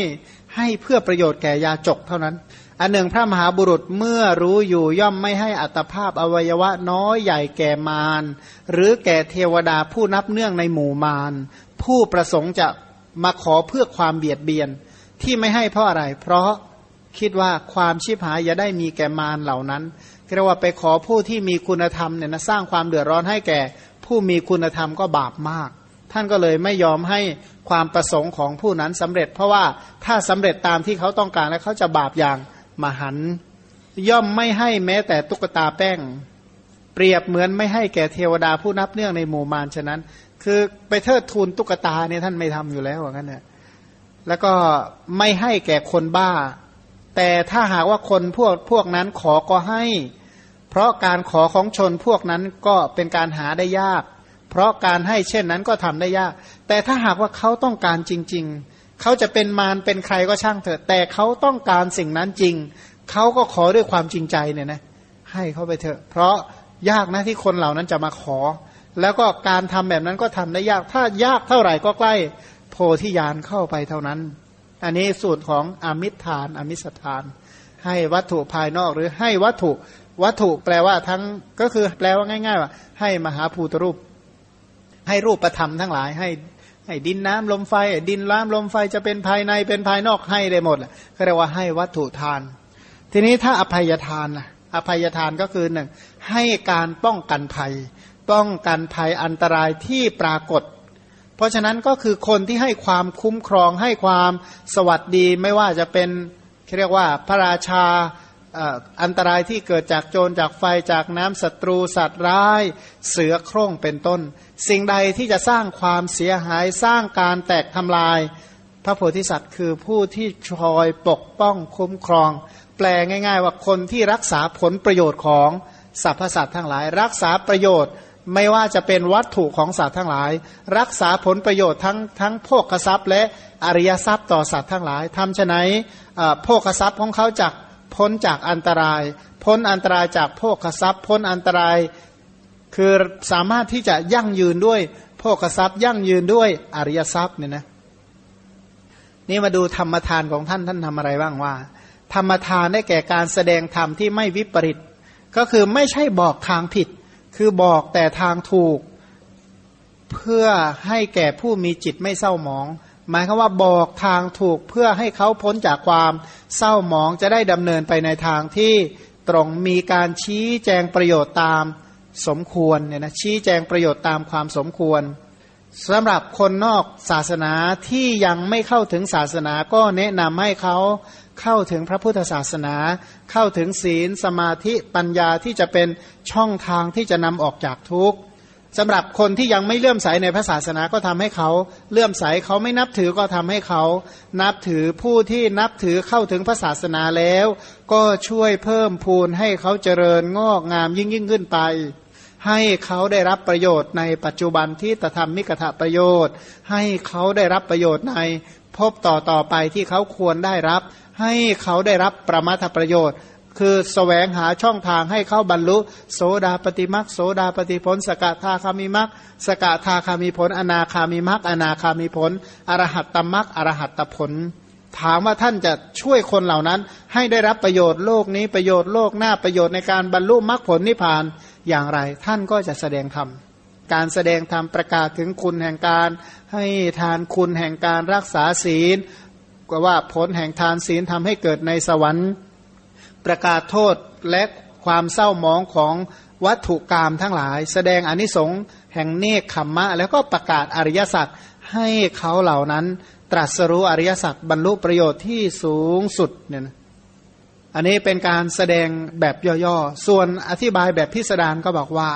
ให้เพื่อประโยชน์แก่ยาจกเท่านั้น อันหนึ่งพระมหาบุรุษเมื่อรู้อยู่ย่อมไม่ให้อัตภาพอวัยวะน้อยใหญ่แก่มาร หรือแก่เทวดาผู้นับเนื่องในหมู่มาร ผู้ประสงค์จะมาขอเพื่อความเบียดเบียนที่ไม่ให้เพราะอะไร เพราะคิดว่าความชิบหายจะได้มีแก่มารเหล่านั้นเรียกว่าไปขอผู้ที่มีคุณธรรมเนี่ยนะสร้างความเดือดร้อนให้แก่ ผู้มีคุณธรรมก็บาปมาก ท่านก็เลยไม่ยอมให้ความประสงค์ของผู้นั้นสำเร็จ เพราะว่าถ้าสำเร็จตามที่เขาต้องการแล้วเขาจะบาปอย่างมหัน ย่อมไม่ให้แม้แต่ตุ๊กตาแป้ง เปรียบเหมือนไม่ให้แก่เทวดาผู้นับเนื่องในหมู่มารฉะนั้น คือไปเทิดทูนตุ๊กตาเนี่ยท่านไม่ทำอยู่แล้วอย่างนั้นเนี่ยแล้วก็ไม่ให้แก่คนบ้า แต่ถ้าหากว่าคนพวกพวกนั้นขอก็ให้ เพราะการขอของชนพวกนั้นก็เป็นการหาได้ยาก เพราะการให้เช่นนั้นก็ทำได้ยาก แต่ถ้าหากว่าเขาต้องการจริง ๆ เขาจะเป็นมารเป็นใครก็ช่างเถอะ แต่เขาต้องการสิ่งนั้นจริง เขาก็ขอด้วยความจริงใจเนี่ยนะให้เขาไปเถอะ เพราะยากนะที่คนเหล่านั้นจะมาขอ แล้วก็การทำแบบนั้นก็ทำได้ยาก ถ้ายากเท่าไหร่ก็ใกล้โพธิญาณเข้าไปเท่านั้น อันนี้สูตรของอมิทาน อมิสทาน ให้วัตถุภายนอกหรือให้วัตถุวัตถุแปลว่าทั้งก็คือแปลว่าง่าย ๆ ว่า ให้มหาภูตรูป ให้รูปประธรรมทั้งหลายให้ให้ดินน้ำลมไฟ ดินน้ำลมไฟจะเป็นภายในเป็นภายนอกให้ได้หมดเขาเรียกว่าให้วัตถุทาน ทีนี้ถ้าอภัยทานนะอภัยทานก็คือหนึ่งให้การป้องกันภัย ป้องกันภัยอันตรายที่ปรากฏ เพราะฉะนั้นก็คือคนที่ให้ความคุ้มครองให้ความสวัสดีไม่ว่าจะเป็นเรียกว่าพระราชาอันตรายที่เกิดจากโจรจากไฟจากน้ำศัตรูสัตว์ร้าย เสือโคร่งเป็นต้น สิ่งใดที่จะสร้างความเสียหายสร้างการแตกทำลาย พระโพธิสัตว์คือผู้ที่คอยปกป้องคุ้มครอง แปลง่าย ๆ ว่าคนที่รักษาผลประโยชน์ของสรรพสัตว์ทั้งหลาย รักษาประโยชน์ไม่ว่าจะเป็นวัตถุของสัตว์ทั้งหลาย รักษาผลประโยชน์ทั้งทั้งโภคทรัพย์ และอริยทรัพย์ต่อสัตว์ทั้งหลายทำฉะไหนโภคทรัพย์ของเขาจากพ้นจากอันตราย พ้นอันตรายจากโภคทรัพย์ พ้นอันตราย คือสามารถที่จะยั่งยืนด้วยโภคทรัพย์ ยั่งยืนด้วยอริยทรัพย์เนี่ยนะนี่มาดูธรรมทานของท่านท่านทำอะไรบ้างว่า ธรรมทานได้แก่การแสดงธรรมที่ไม่วิปริต ก็คือไม่ใช่บอกทางผิด คือบอกแต่ทางถูก เพื่อให้แก่ผู้มีจิตไม่เศร้าหมอง หมายคือว่าบอกทางถูกเพื่อให้เขาพ้นจากความเศร้าหมองจะได้ดำเนินไปในทางที่ตรงมีการชี้แจงประโยชน์ตาม สมควรเนี่ยนะชี้แจงประโยชน์ตามความสมควรสำหรับคนนอกศาสนาที่ยังไม่เข้าถึงศาสนาก็แนะนำให้เขาเข้าถึงพระพุทธศาสนา เข้าถึงศีลสมาธิปัญญาที่จะเป็นช่องทางที่จะนำออกจากทุกข์สำหรับคนที่ยังไม่เลื่อมใสในพระศาสนาก็ทำให้เขาเลื่อมใสเขาไม่นับถือก็ทำให้เขา นับถือผู้ที่นับถือเข้าถึงพระศาสนาแล้ว ก็ช่วยเพิ่มพูนให้เขาเจริญงอกงามยิ่งยิ่งขึ้นไป ให้เขาได้รับประโยชน์ในปัจจุบันที่ตธรรมมิกถประโยชน์ ให้เขาได้รับประโยชน์ในพบต่อต่อไปที่เขาควรได้รับ ให้เขาได้รับประมาทประโยชน์ คือสแสวงหาช่องทางให้เขาบรรลุ โสดาปฏิมักโสดาปฏิผล สกทาคามิมักสกทาคามิผล อนาคามิมักอนาคามิผลอรหัตตมักอรหัตตผลถามว่าท่านจะช่วยคนเหล่านั้น ให้ได้รับประโยชน์โลกนี้ประโยชน์โลกหน้าประโยชน์ในการบรรลุมรรคผลนิพพาน อย่างไร ท่านก็จะแสดงธรรมการแสดงธรรมประกาศถึงคุณแห่งการให้ทานคุณแห่งการรักษาศีลก็ว่าผลแห่งทานศีลทำให้เกิดในสวรรค์ ประกาศโทษและความเศร้าหมองของวัตถุกรรมทั้งหลาย แสดงอนิสงส์แห่งเนคขมมะ แล้วก็ประกาศอริยสัจให้เขาเหล่านั้น ตรัสรู้อริยสัจบรรลุประโยชน์ที่สูงสุดเนี่ยนะ อันนี้เป็นการแสดงแบบย่อๆ ส่วนอธิบายแบบพิสดารก็บอกว่า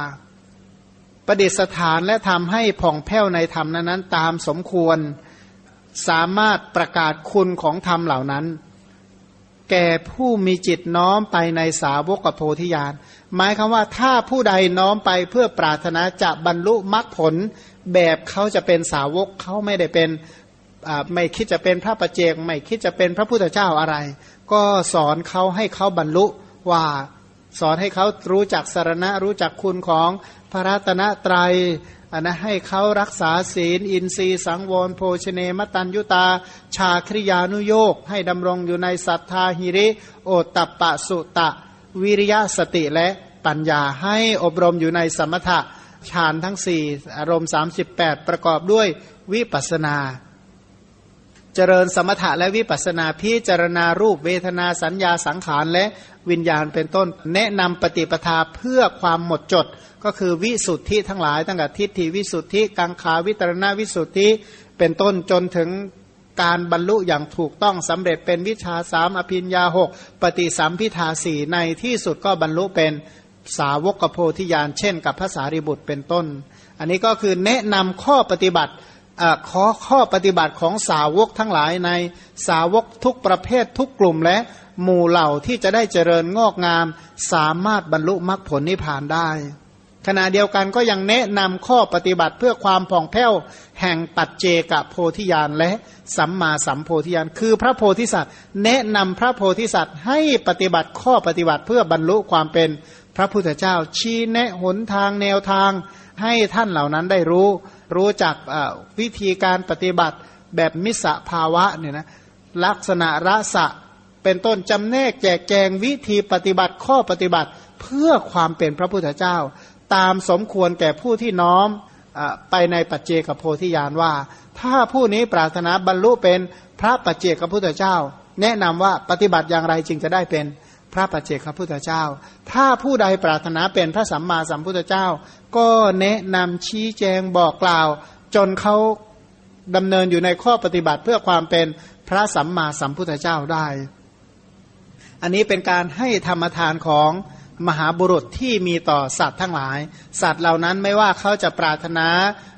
ประดิษฐานและทำให้ผ่องแผ้วในธรรมนั้นตามสมควรสามารถประกาศคุณของธรรมเหล่านั้น แก่ผู้มีจิตน้อมไปในสาวกโพธิญาณหมายคำว่าถ้าผู้ใดน้อมไปเพื่อปรารถนาจะบรรลุมรรคผล แบบเขาจะเป็นสาวกเขาไม่ได้เป็น ไม่คิดจะเป็นพระประเจกไม่คิดจะเป็นพระพุทธเจ้าอะไร ก็สอนเขาให้เขาบรรลุว่าสอนให้เขารู้จักสารณะ รู้จักคุณของพระรัตนตรยัยอันนะให้เขารักษาศีล อินทรีย์สังวรโภชเนมตัญยุตา ชาคริยานุโยกให้ดำรงอยู่ในศรัทธาหิริ โอตตปะสุตะ วิริยะสติและปัญญาให้อบรมอยู่ในสมถะฌานทั้งสี่อารมณ์ 38 ประกอบด้วยวิปัสนา เจริญสมถะและวิปัสนาพิจารณารูปเวทนาสัญญาสังขารและวิญญาณเป็นต้น แนะนำปฏิปทาเพื่อความหมดจด ก็คือวิสุทธิทั้งหลายตั้งแต่ทิฏฐิวิสุทธิกังขาวิตรณวิสุทธิเป็นต้นจนถึงการบรรลุอย่างถูกต้องสำเร็จเป็นวิชาสามอภิญญาหกปฏิสัมพิทาสี่ในที่สุดก็บรรลุเป็นสาวกโพธิญาณเช่นกับภาษาริบุตรเป็นต้น อันนี้ก็คือแนะนำข้อปฏิบัติ ขอข้อปฏิบัติของสาวกทั้งหลายในสาวกทุกประเภททุกกลุ่มและหมู่เหล่าที่จะได้เจริญงอกงาม สามารถบรรลุมรรคผลนิพพานได้ ขณะเดียวกันก็ยังแนะนำข้อปฏิบัติเพื่อความผ่องแผ้วแห่งปัจเจกโพธิญาณและสัมมาสัมโพธิญาณคือพระโพธิสัตว์ แนะนำพระโพธิสัตว์ให้ปฏิบัติข้อปฏิบัติเพื่อบรรลุความเป็นพระพุทธเจ้าชี้แนะหนทางแนวทางให้ท่านเหล่านั้นได้รู้ รู้จักวิธีการปฏิบัติแบบมิสภาวะเนี่ยนะลักษณะระสะเป็นต้นจำแนกแจกแจงวิธีปฏิบัติข้อปฏิบัติเพื่อความเป็นพระพุทธเจ้า ตามสมควรแก่ผู้ที่น้อมอไปในปัจเจกโพธิญาณว่า ถ้าผู้นี้ปรารถนาบรรลุเป็นพระปัจเจกพุทธเจ้า แนะนำว่าปฏิบัติอย่างไรจึงจะได้เป็น พระปัจเจกพุทธเจ้า ถ้าผู้ใดปรารถนาเป็นพระสัมมาสัมพุทธเจ้า ก็แนะนำชี้แจงบอกกล่าว จนเขาดำเนินอยู่ในข้อปฏิบัติเพื่อความเป็นพระสัมมาสัมพุทธเจ้าได้ อันนี้เป็นการให้ธรรมทานของ มหาบุรุษที่มีต่อสัตว์ทั้งหลาย สัตว์เหล่านั้นไม่ว่าเขาจะปรารถนา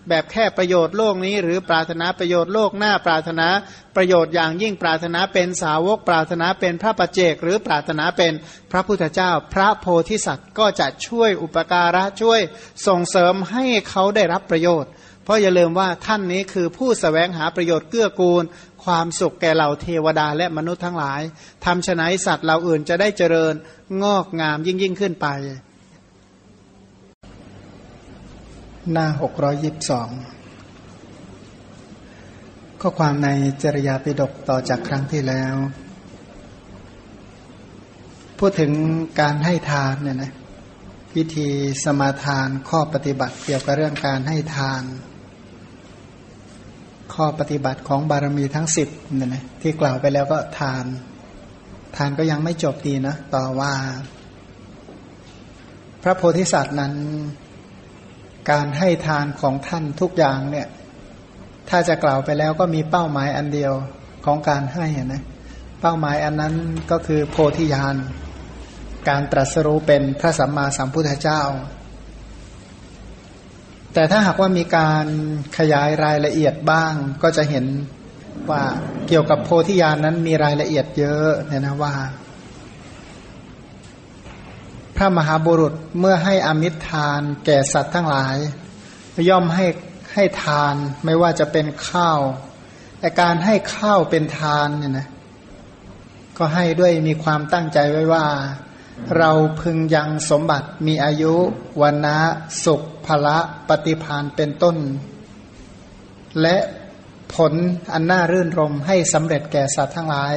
แบบแค่ประโยชน์โลกนี้ หรือปรารถนาประโยชน์โลกหน้าปรารถนาประโยชน์อย่างยิ่งปรารถนาเป็นสาวก ปรารถนาเป็นพระปัจเจก หรือปรารถนาเป็นพระพุทธเจ้า พระโพธิสัตว์ก็จะช่วยอุปการะช่วยส่งเสริมให้เขาได้รับประโยชน์ เพราะอย่าลืมว่าท่านนี้คือผู้สแสวงหาประโยชน์เกื้อกูล ความสุขแก่เหล่าเทวดาและมนุษย์ทั้งหลายทำฉนัยสัตว์เหล่าอื่นจะได้เจริญงอกงามยิ่งยิ่งขึ้นไป หน้าหกร้อยยิบสองข้อความในจริยาปิฎกต่อจากครั้งที่แล้ว พูดถึงการให้ทานเนี่ยนะวิธีสมาทานข้อปฏิบัติเกี่ยวกับเรื่องการให้ทาน ข้อปฏิบัติของบารมีทั้งสิบเนี่ยนะที่กล่าวไปแล้วก็ทาน ทานก็ยังไม่จบดีนะ ต่อว่า พระโพธิสัตว์นั้น การให้ทานของท่านทุกอย่างเนี่ย ถ้าจะกล่าวไปแล้วก็มีเป้าหมายอันเดียวของการให้นะเป้าหมายอันนั้นก็คือโพธิญาณการตรัสรู้เป็นพระสัมมาสัมพุทธเจ้า แต่ถ้าหากว่ามีการขยายรายละเอียดบ้าง ก็จะเห็นว่าเกี่ยวกับโพธิญาณนนั้นมีรายละเอียดเยอะเนี่ยนะว่า พระมหาบุรุษเมื่อให้อมิตรทานแก่สัตว์ทั้งหลาย ย่อมให้ให้ทานไม่ว่าจะเป็นข้าวแต่การให้ข้าวเป็นทานเนี่ยนะก็ให้ด้วยมีความตั้งใจไว้ว่า เราพึงยังสมบัติมีอายุวันนะสุข ภละปฏิพานเป็นต้น และผลอันน่ารื่นรมให้สำเร็จแก่สัตว์ทั้งหลาย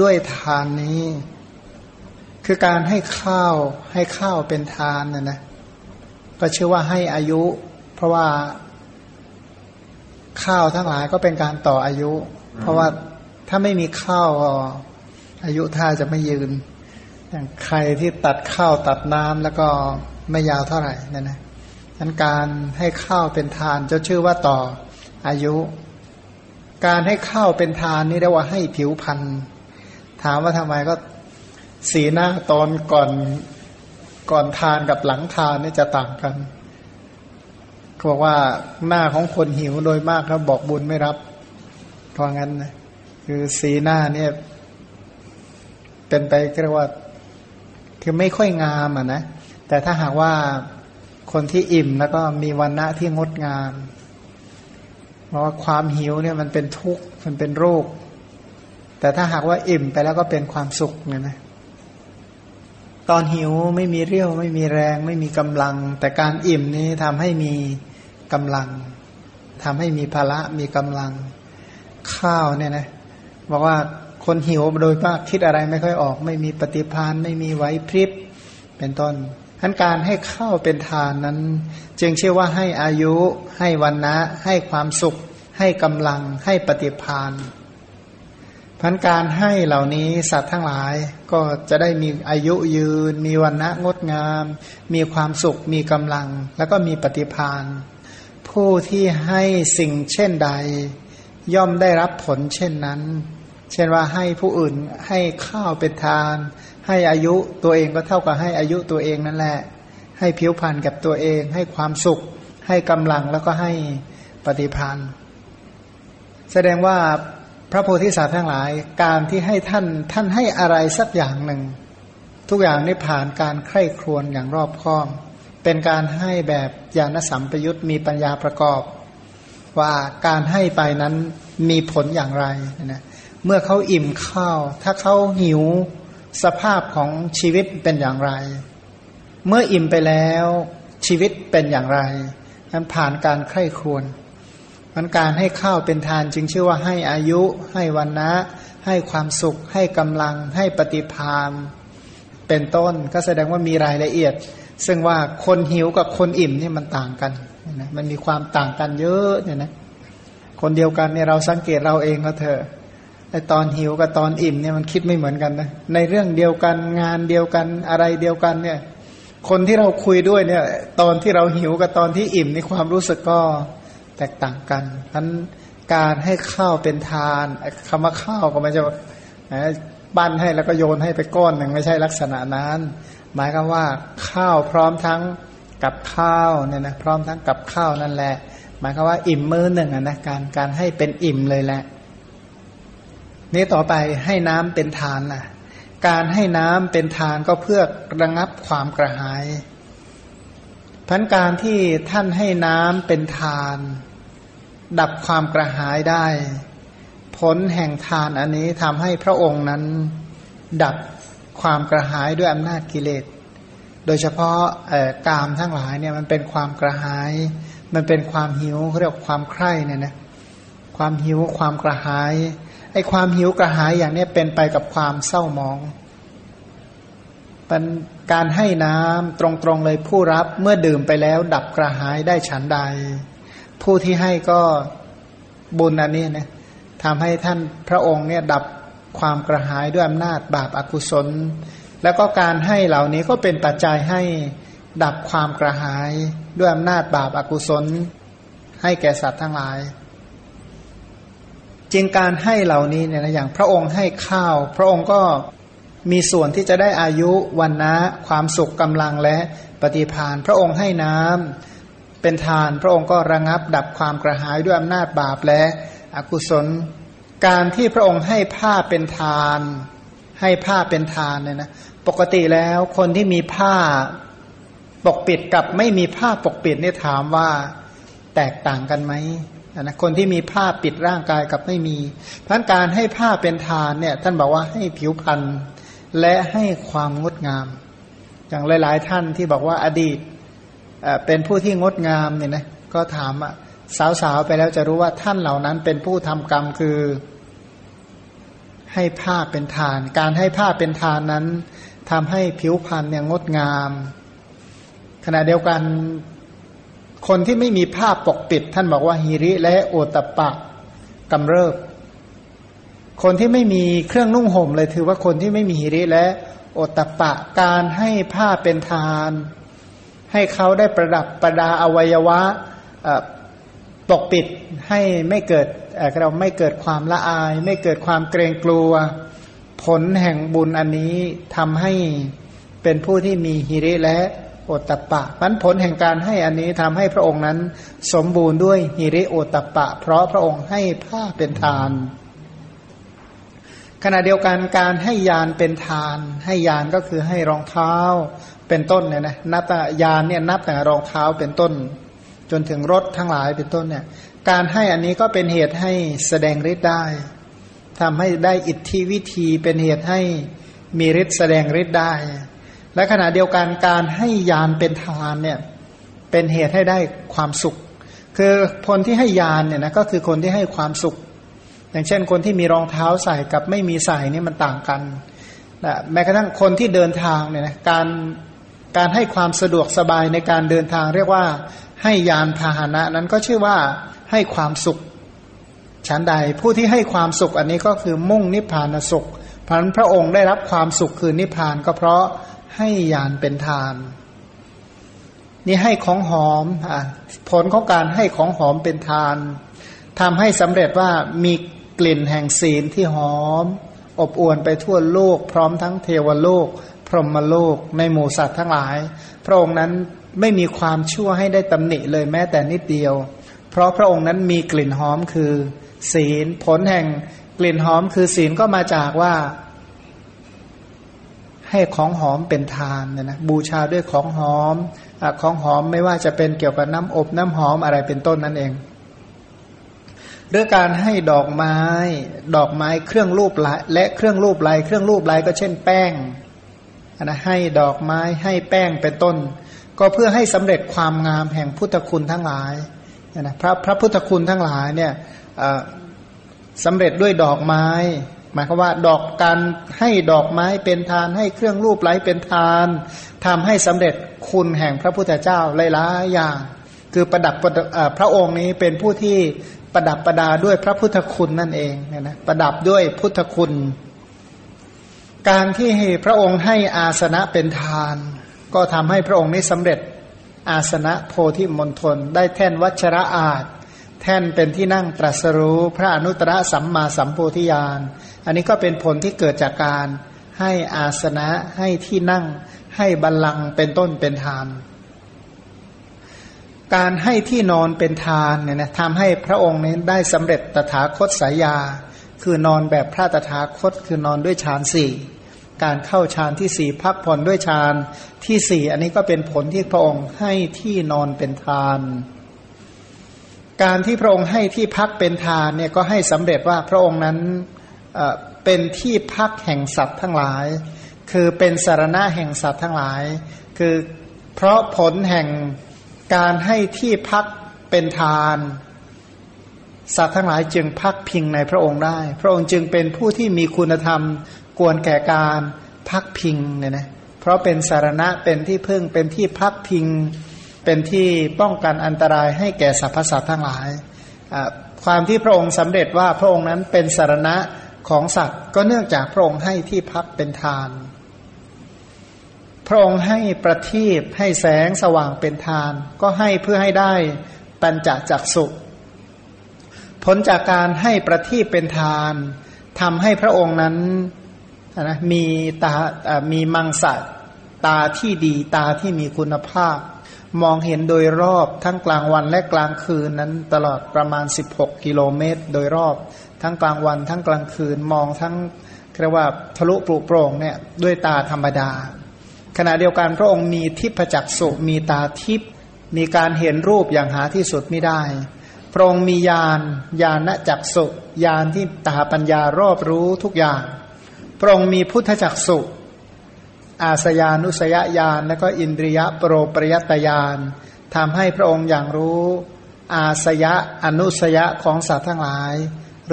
ด้วยทานนี้ คือการให้ข้าวให้ข้าวเป็นทานนะนะก็ชื่อว่าให้อายุ เพราะว่าข้าวทั้งหลายก็เป็นการต่ออายุ เพราะว่าถ้าไม่มีข้าวอายุท่าจะไม่ยืน อย่างใครที่ตัดข้าวตัดน้ำแล้วก็ไม่ยาวเท่าไหร่นั่นนะันการให้ข้าวเป็นทานจะชื่อว่าต่ออายุ การให้ข้าวเป็นทานนี่เรียกว่าให้ผิวพันธ์ถามว่าทำไมก็สีหน้าตอนก่อนก่อนทานกับหลังทานนี่จะต่างกันเขาบอกว่าหน้าของคนหิวโดยมากเขาบอกบุญไม่รับเพราะงั้นนะคือสีหน้าเนี่ย เป็นไปเรียกว่าคือไม่ค่อยงามอะนะแต่ถ้าหากว่า คนที่อิ่มแล้วก็มีวันณะที่งดงาม เพราะว่าความหิวเนี่ยมันเป็นทุกข์มันเป็นโรค แต่ถ้าหากว่าอิ่มไปแล้วก็เป็นความสุขเนี่ยนะตอนหิวไม่มีเรี่ยวไม่มีแรง ไม่มีกำลัง แต่การอิ่มนี้ทำให้มีกำลังทำให้มีภาระมีกำลังข้าวเนี่ยนะบอกว่าคนหิวโดยมากคิดอะไรไม่ค่อยออก ไม่มีปฏิพานไม่มีไหวพริบเป็นต้น ทันการให้ข้าวเป็นทานนั้น จึงเชื่อว่าให้อายุ ให้วันนะ ให้ความสุข ให้กำลัง ให้ปฏิพานพันการให้เหล่านี้สัตว์ทั้งหลายก็จะได้มีอายุยืน มีวันนะงดงาม มีความสุข มีกำลัง แล้วก็มีปฏิพานผู้ที่ให้สิ่งเช่นใด ย่อมได้รับผลเช่นนั้น เช่นว่าให้ผู้อื่นให้ข้าวเป็นทาน ให้อายุตัวเองก็เท่ากับให้อายุตัวเองนั่นแหละ ให้ผิวพรรณกับตัวเอง ให้ความสุข ให้กำลังแล้วก็ให้ปฏิพันธ์แสดงว่าพระโพธิสัตว์ทั้งหลาย การที่ให้ท่านท่านให้อะไรสักอย่างหนึ่ง ทุกอย่างนี่ผ่านการใคร่ครวญอย่างรอบคอบ เป็นการให้แบบญาณสัมปยุตมีปัญญาประกอบ ว่าการให้ไปนั้นมีผลอย่างไรนะเมื่อเขาอิ่มข้าว ถ้าเขาหิว สภาพของชีวิตเป็นอย่างไร เมื่ออิ่มไปแล้วชีวิตเป็นอย่างไรนั้นผ่านการไข้ครวนมันการให้ข้าวเป็นทานจึงชื่อว่าให้อายุ ให้วันนะ ให้ความสุข ให้กำลัง ให้ปฏิพานเป็นต้น ก็แสดงว่ามีรายละเอียด ซึ่งว่าคนหิวกับคนอิ่มนี่มันต่างกันนะมันมีความต่างกันเยอะเนี่ยนะคนเดียวกันเนี่ยเราสังเกตเราเองก็เถอะ ไอตอนหิวกับตอนอิ่มเนี่ยมันคิดไม่เหมือนกันนะในเรื่องเดียวกันงานเดียวกันอะไรเดียวกันเนี่ย คนที่เราคุยด้วยเนี่ย ตอนที่เราหิวกับตอนที่อิ่มในความรู้สึกก็แตกต่างกันทั้นการให้ข้าวเป็นทานคำว่าข้าวก็ไม่ใช่ปั้นให้แล้วก็โยนให้ไปก้อนหนึ่งไม่ใช่ลักษณะนั้น หมายก็ว่าข้าวพร้อมทั้งกับข้าวเนี่ยนะพร้อมทั้งกับข้าวนั่นแหละ หมายก็ว่าอิ่มมือหนึ่งนะการการให้เป็นอิ่มเลยแหละ นี้ต่อไปให้น้ำเป็นทานล่ะการให้น้ำเป็นทานก็เพื่อระงับความกระหายพันการที่ท่านให้น้ำเป็นทาน ดับความกระหายได้ ผลแห่งทานอันนี้ทำให้พระองค์นั้น ดับความกระหายด้วยอำนาจกิเลส โดยเฉพาะกามทั้งหลายเนี่ยมันเป็นความกระหาย มันเป็นความหิวเขาเรียกความใคร่เนี่ยนะความหิวความกระหาย ไอ้ความหิวกระหายอย่างนี้เป็นไปกับความเศร้ามองเป็นการให้น้ำตรงๆเลยผู้รับเมื่อดื่มไปแล้ว ดับกระหายได้ฉันใด ผู้ที่ให้ก็บุญอันนี้นะทำให้ท่านพระองค์เนี่ยดับความกระหายด้วยอำนาจบาปอากุศล แล้วก็การให้เหล่านี้ก็เป็นปัจจัยให้ดับความกระหายด้วยอำนาจบาปอากุศล ให้แก่สัตว์ทั้งหลาย จริงการให้เหล่านี้เนี่ยนะอย่างพระองค์ให้ข้าว พระองค์ก็มีส่วนที่จะได้อายุวันนะความสุขกำลังและปฏิพานพระองค์ให้น้ำเป็นทาน พระองค์ก็ระงับดับความกระหายด้วยอำนาจบาปและอกุศล การที่พระองค์ให้ผ้าเป็นทาน ให้ผ้าเป็นทานเนี่ยนะปกติแล้วคนที่มีผ้าปกปิดกับไม่มีผ้าปกปิดเนี่ยถามว่าแตกต่างกันไหม นะคนที่มีผ้าปิดร่างกายกับไม่มีพันการให้ผ้าเป็นทานเนี่ย ท่านบอกว่าให้ผิวพรรณและให้ความงดงาม อย่างหลาย ๆ ท่านที่บอกว่าอดีตเป็นผู้ที่งดงามเนี่ยนะก็ถามสาวๆไปแล้วจะรู้ว่าท่านเหล่านั้นเป็นผู้ทำกรรมคือให้ผ้าเป็นทาน การให้ผ้าเป็นทานนั้นทำให้ผิวพรรณเนี่ยงดงาม ขณะเดียวกัน คนที่ไม่มีผ้าปกปิด ท่านบอกว่าฮิริและโอตปะกำเริบ คนที่ไม่มีเครื่องนุ่งห่มเลยถือว่าคนที่ไม่มีฮิริและโอตปะการให้ผ้าเป็นทาน ให้เขาได้ประดับประดาอวัยวะปกปิดให้ไม่เกิดเราไม่เกิดความละอาย ไม่เกิดความเกรงกลัว ผลแห่งบุญอันนี้ทำให้เป็นผู้ที่มีฮิริและ โอตตะปะมันผลแห่งการให้อันนี้ทำให้พระองค์นั้น สมบูรณ์ด้วยฮิริโอตตะปะ เพราะพระองค์ให้ผ้าเป็นทาน ขณะเดียวกันการให้ยานเป็นทาน ให้ยานก็คือให้รองเท้าเป็นต้นเนี่ยนะนับแต่ยานเนี่ยนับแต่รองเท้าเป็นต้น จนถึงรถทั้งหลายเป็นต้นเนี่ยการให้อันนี้ก็เป็นเหตุให้แสดงฤทธิ์ได้ทำให้ได้อิทธิวิธีเป็นเหตุให้มีฤทธิ์แสดงฤทธิ์ได้ และขณะเดียวกันการให้ยานเป็นทานเนี่ยเป็นเหตุให้ได้ความสุข คือคนที่ให้ยานเนี่ยนะก็คือคนที่ให้ความสุข อย่างเช่น คนที่มีรองเท้าใส่กับไม่มีใส่นี่มันต่างกันนะแม้กระทั่งคนที่เดินทางเนี่ยนะการการให้ความสะดวกสบายในการเดินทาง เรียกว่าให้ยานพาหนะนั้นก็ชื่อว่าให้ความสุขชั้นใดผู้ที่ให้ความสุขอันนี้ก็คือมุ่งนิพพานสุขพันพระองค์ได้รับความสุขคือนิพพานก็เพราะ ให้ยานเป็นทาน นี่ให้ของหอมอผลของการให้ของหอมเป็นทานทำให้สำเร็จว่ามีกลิ่นแห่งศีลที่หอม อบอวลไปทั่วโลก พร้อมทั้งเทวโลก พรหมโลก ในหมู่สัตว์ทั้งหลาย พระองค์นั้นไม่มีความชั่วให้ได้ตำหนิเลยแม้แต่นิดเดียว เพราะพระองค์นั้นมีกลิ่นหอมคือ ศีลผลแห่งกลิ่นหอมคือศีลก็มาจากว่า ให้ของหอมเป็นทานเนี่ยนะบูชาด้วยของหอมอของหอมไม่ว่าจะเป็นเกี่ยวกับน้ำอบน้ำหอมอะไรเป็นต้นนั่นเองเรื่องการให้ดอกไม้ ดอกไม้เครื่องรูปลายและเครื่องรูปลายเครื่องรูปลายก็เช่นแป้งนะให้ดอกไม้ให้แป้งเป็นต้น ก็เพื่อให้สำเร็จความงามแห่งพุทธคุณทั้งหลายนะพระพระพุทธคุณทั้งหลายเนี่ยสำเร็จด้วยดอกไม้ หมายความว่าดอกการให้ดอกไม้เป็นทาน ให้เครื่องรูปไล้เป็นทานทำให้สำเร็จคุณแห่งพระพุทธเจ้าหลายๆอย่าง คือประดับพระองค์นี้เป็นผู้ที่ประดับประดาด้วยพระพุทธคุณนั่นเองนะประดับด้วยพุทธคุณ การที่พระองค์ให้อาสนะเป็นทาน ก็ทำให้พระองค์นี้สำเร็จอาสนะโพธิมณฑลได้แท่นวัชระอาจแท่นเป็นที่นั่งตรัสรู้พระอนุตตรสัมมาสัมโพธิญาณ อันนี้ก็เป็นผลที่เกิดจากการให้อาสนะให้ที่นั่ง ให้บัลลังก์เป็นต้นเป็นทาน การให้ที่นอนเป็นทานเนี่ยนะทำให้พระองค์นี้ได้สำเร็จตถาคตสายยา คือนอนแบบพระตถาคตคือนอนด้วยฌานสี่การเข้าฌานที่สี่พักผ่อนด้วยฌานที่สี่อันนี้ก็เป็นผลที่พระองค์ให้ที่นอนเป็นทาน การที่พระองค์ให้ที่พักเป็นทานเนี่ยก็ให้สำเร็จว่าพระองค์นั้น เป็นที่พักแห่งสัตว์ทั้งหลาย คือเป็นสารณะแห่งสัตว์ทั้งหลาย คือเพราะผลแห่งการให้ที่พักเป็นทาน สัตว์ทั้งหลายจึงพักพิงในพระองค์ได้ พระองค์จึงเป็นผู้ที่มีคุณธรรมกวนแก่การพักพิงเนี่ยนะเพราะเป็นสารณะเป็นที่พึ่งเป็นที่พักพิง เป็นที่ป้องกันอันตรายให้แก่สรรพสัตว์ทั้งหลาย ความที่พระองค์สำเร็จว่าพระองค์นั้นเป็นสารณะ ของสัตว์ ก็เนื่องจากพระองค์ให้ที่พักเป็นทาน พระองค์ให้ประทีปให้แสงสว่างเป็นทาน ก็ให้เพื่อให้ได้ปัญจจักสุผลจากการให้ประทีปเป็นทานทำให้พระองค์นั้นนะมีตามีมังสะตาที่ดีตาที่มีคุณภาพ มองเห็นโดยรอบทั้งกลางวันและกลางคืนนั้นตลอดประมาณ 16 กิโลเมตร โดยรอบ ทั้งกลางวัน ทั้งกลางคืนมองทั้งเรียกว่าทะลุปลุโปร่งเนี่ยด้วยตาธรรมดา ขณะเดียวกันพระองค์มีทิพจักสุมีตาทิพมีการเห็นรูปอย่างหาที่สุดไม่ได้ พระองค์มีญาณญาณจักสุญาณที่ตาปัญญารอบรู้ทุกอย่าง พระองค์มีพุทธจักสุอาสยานุสยญาณและก็อินทรียะโปรปริยตญาณทำให้พระองค์อย่างรู้ อาสยะอนุสยะของสัตว์ทั้งหลาย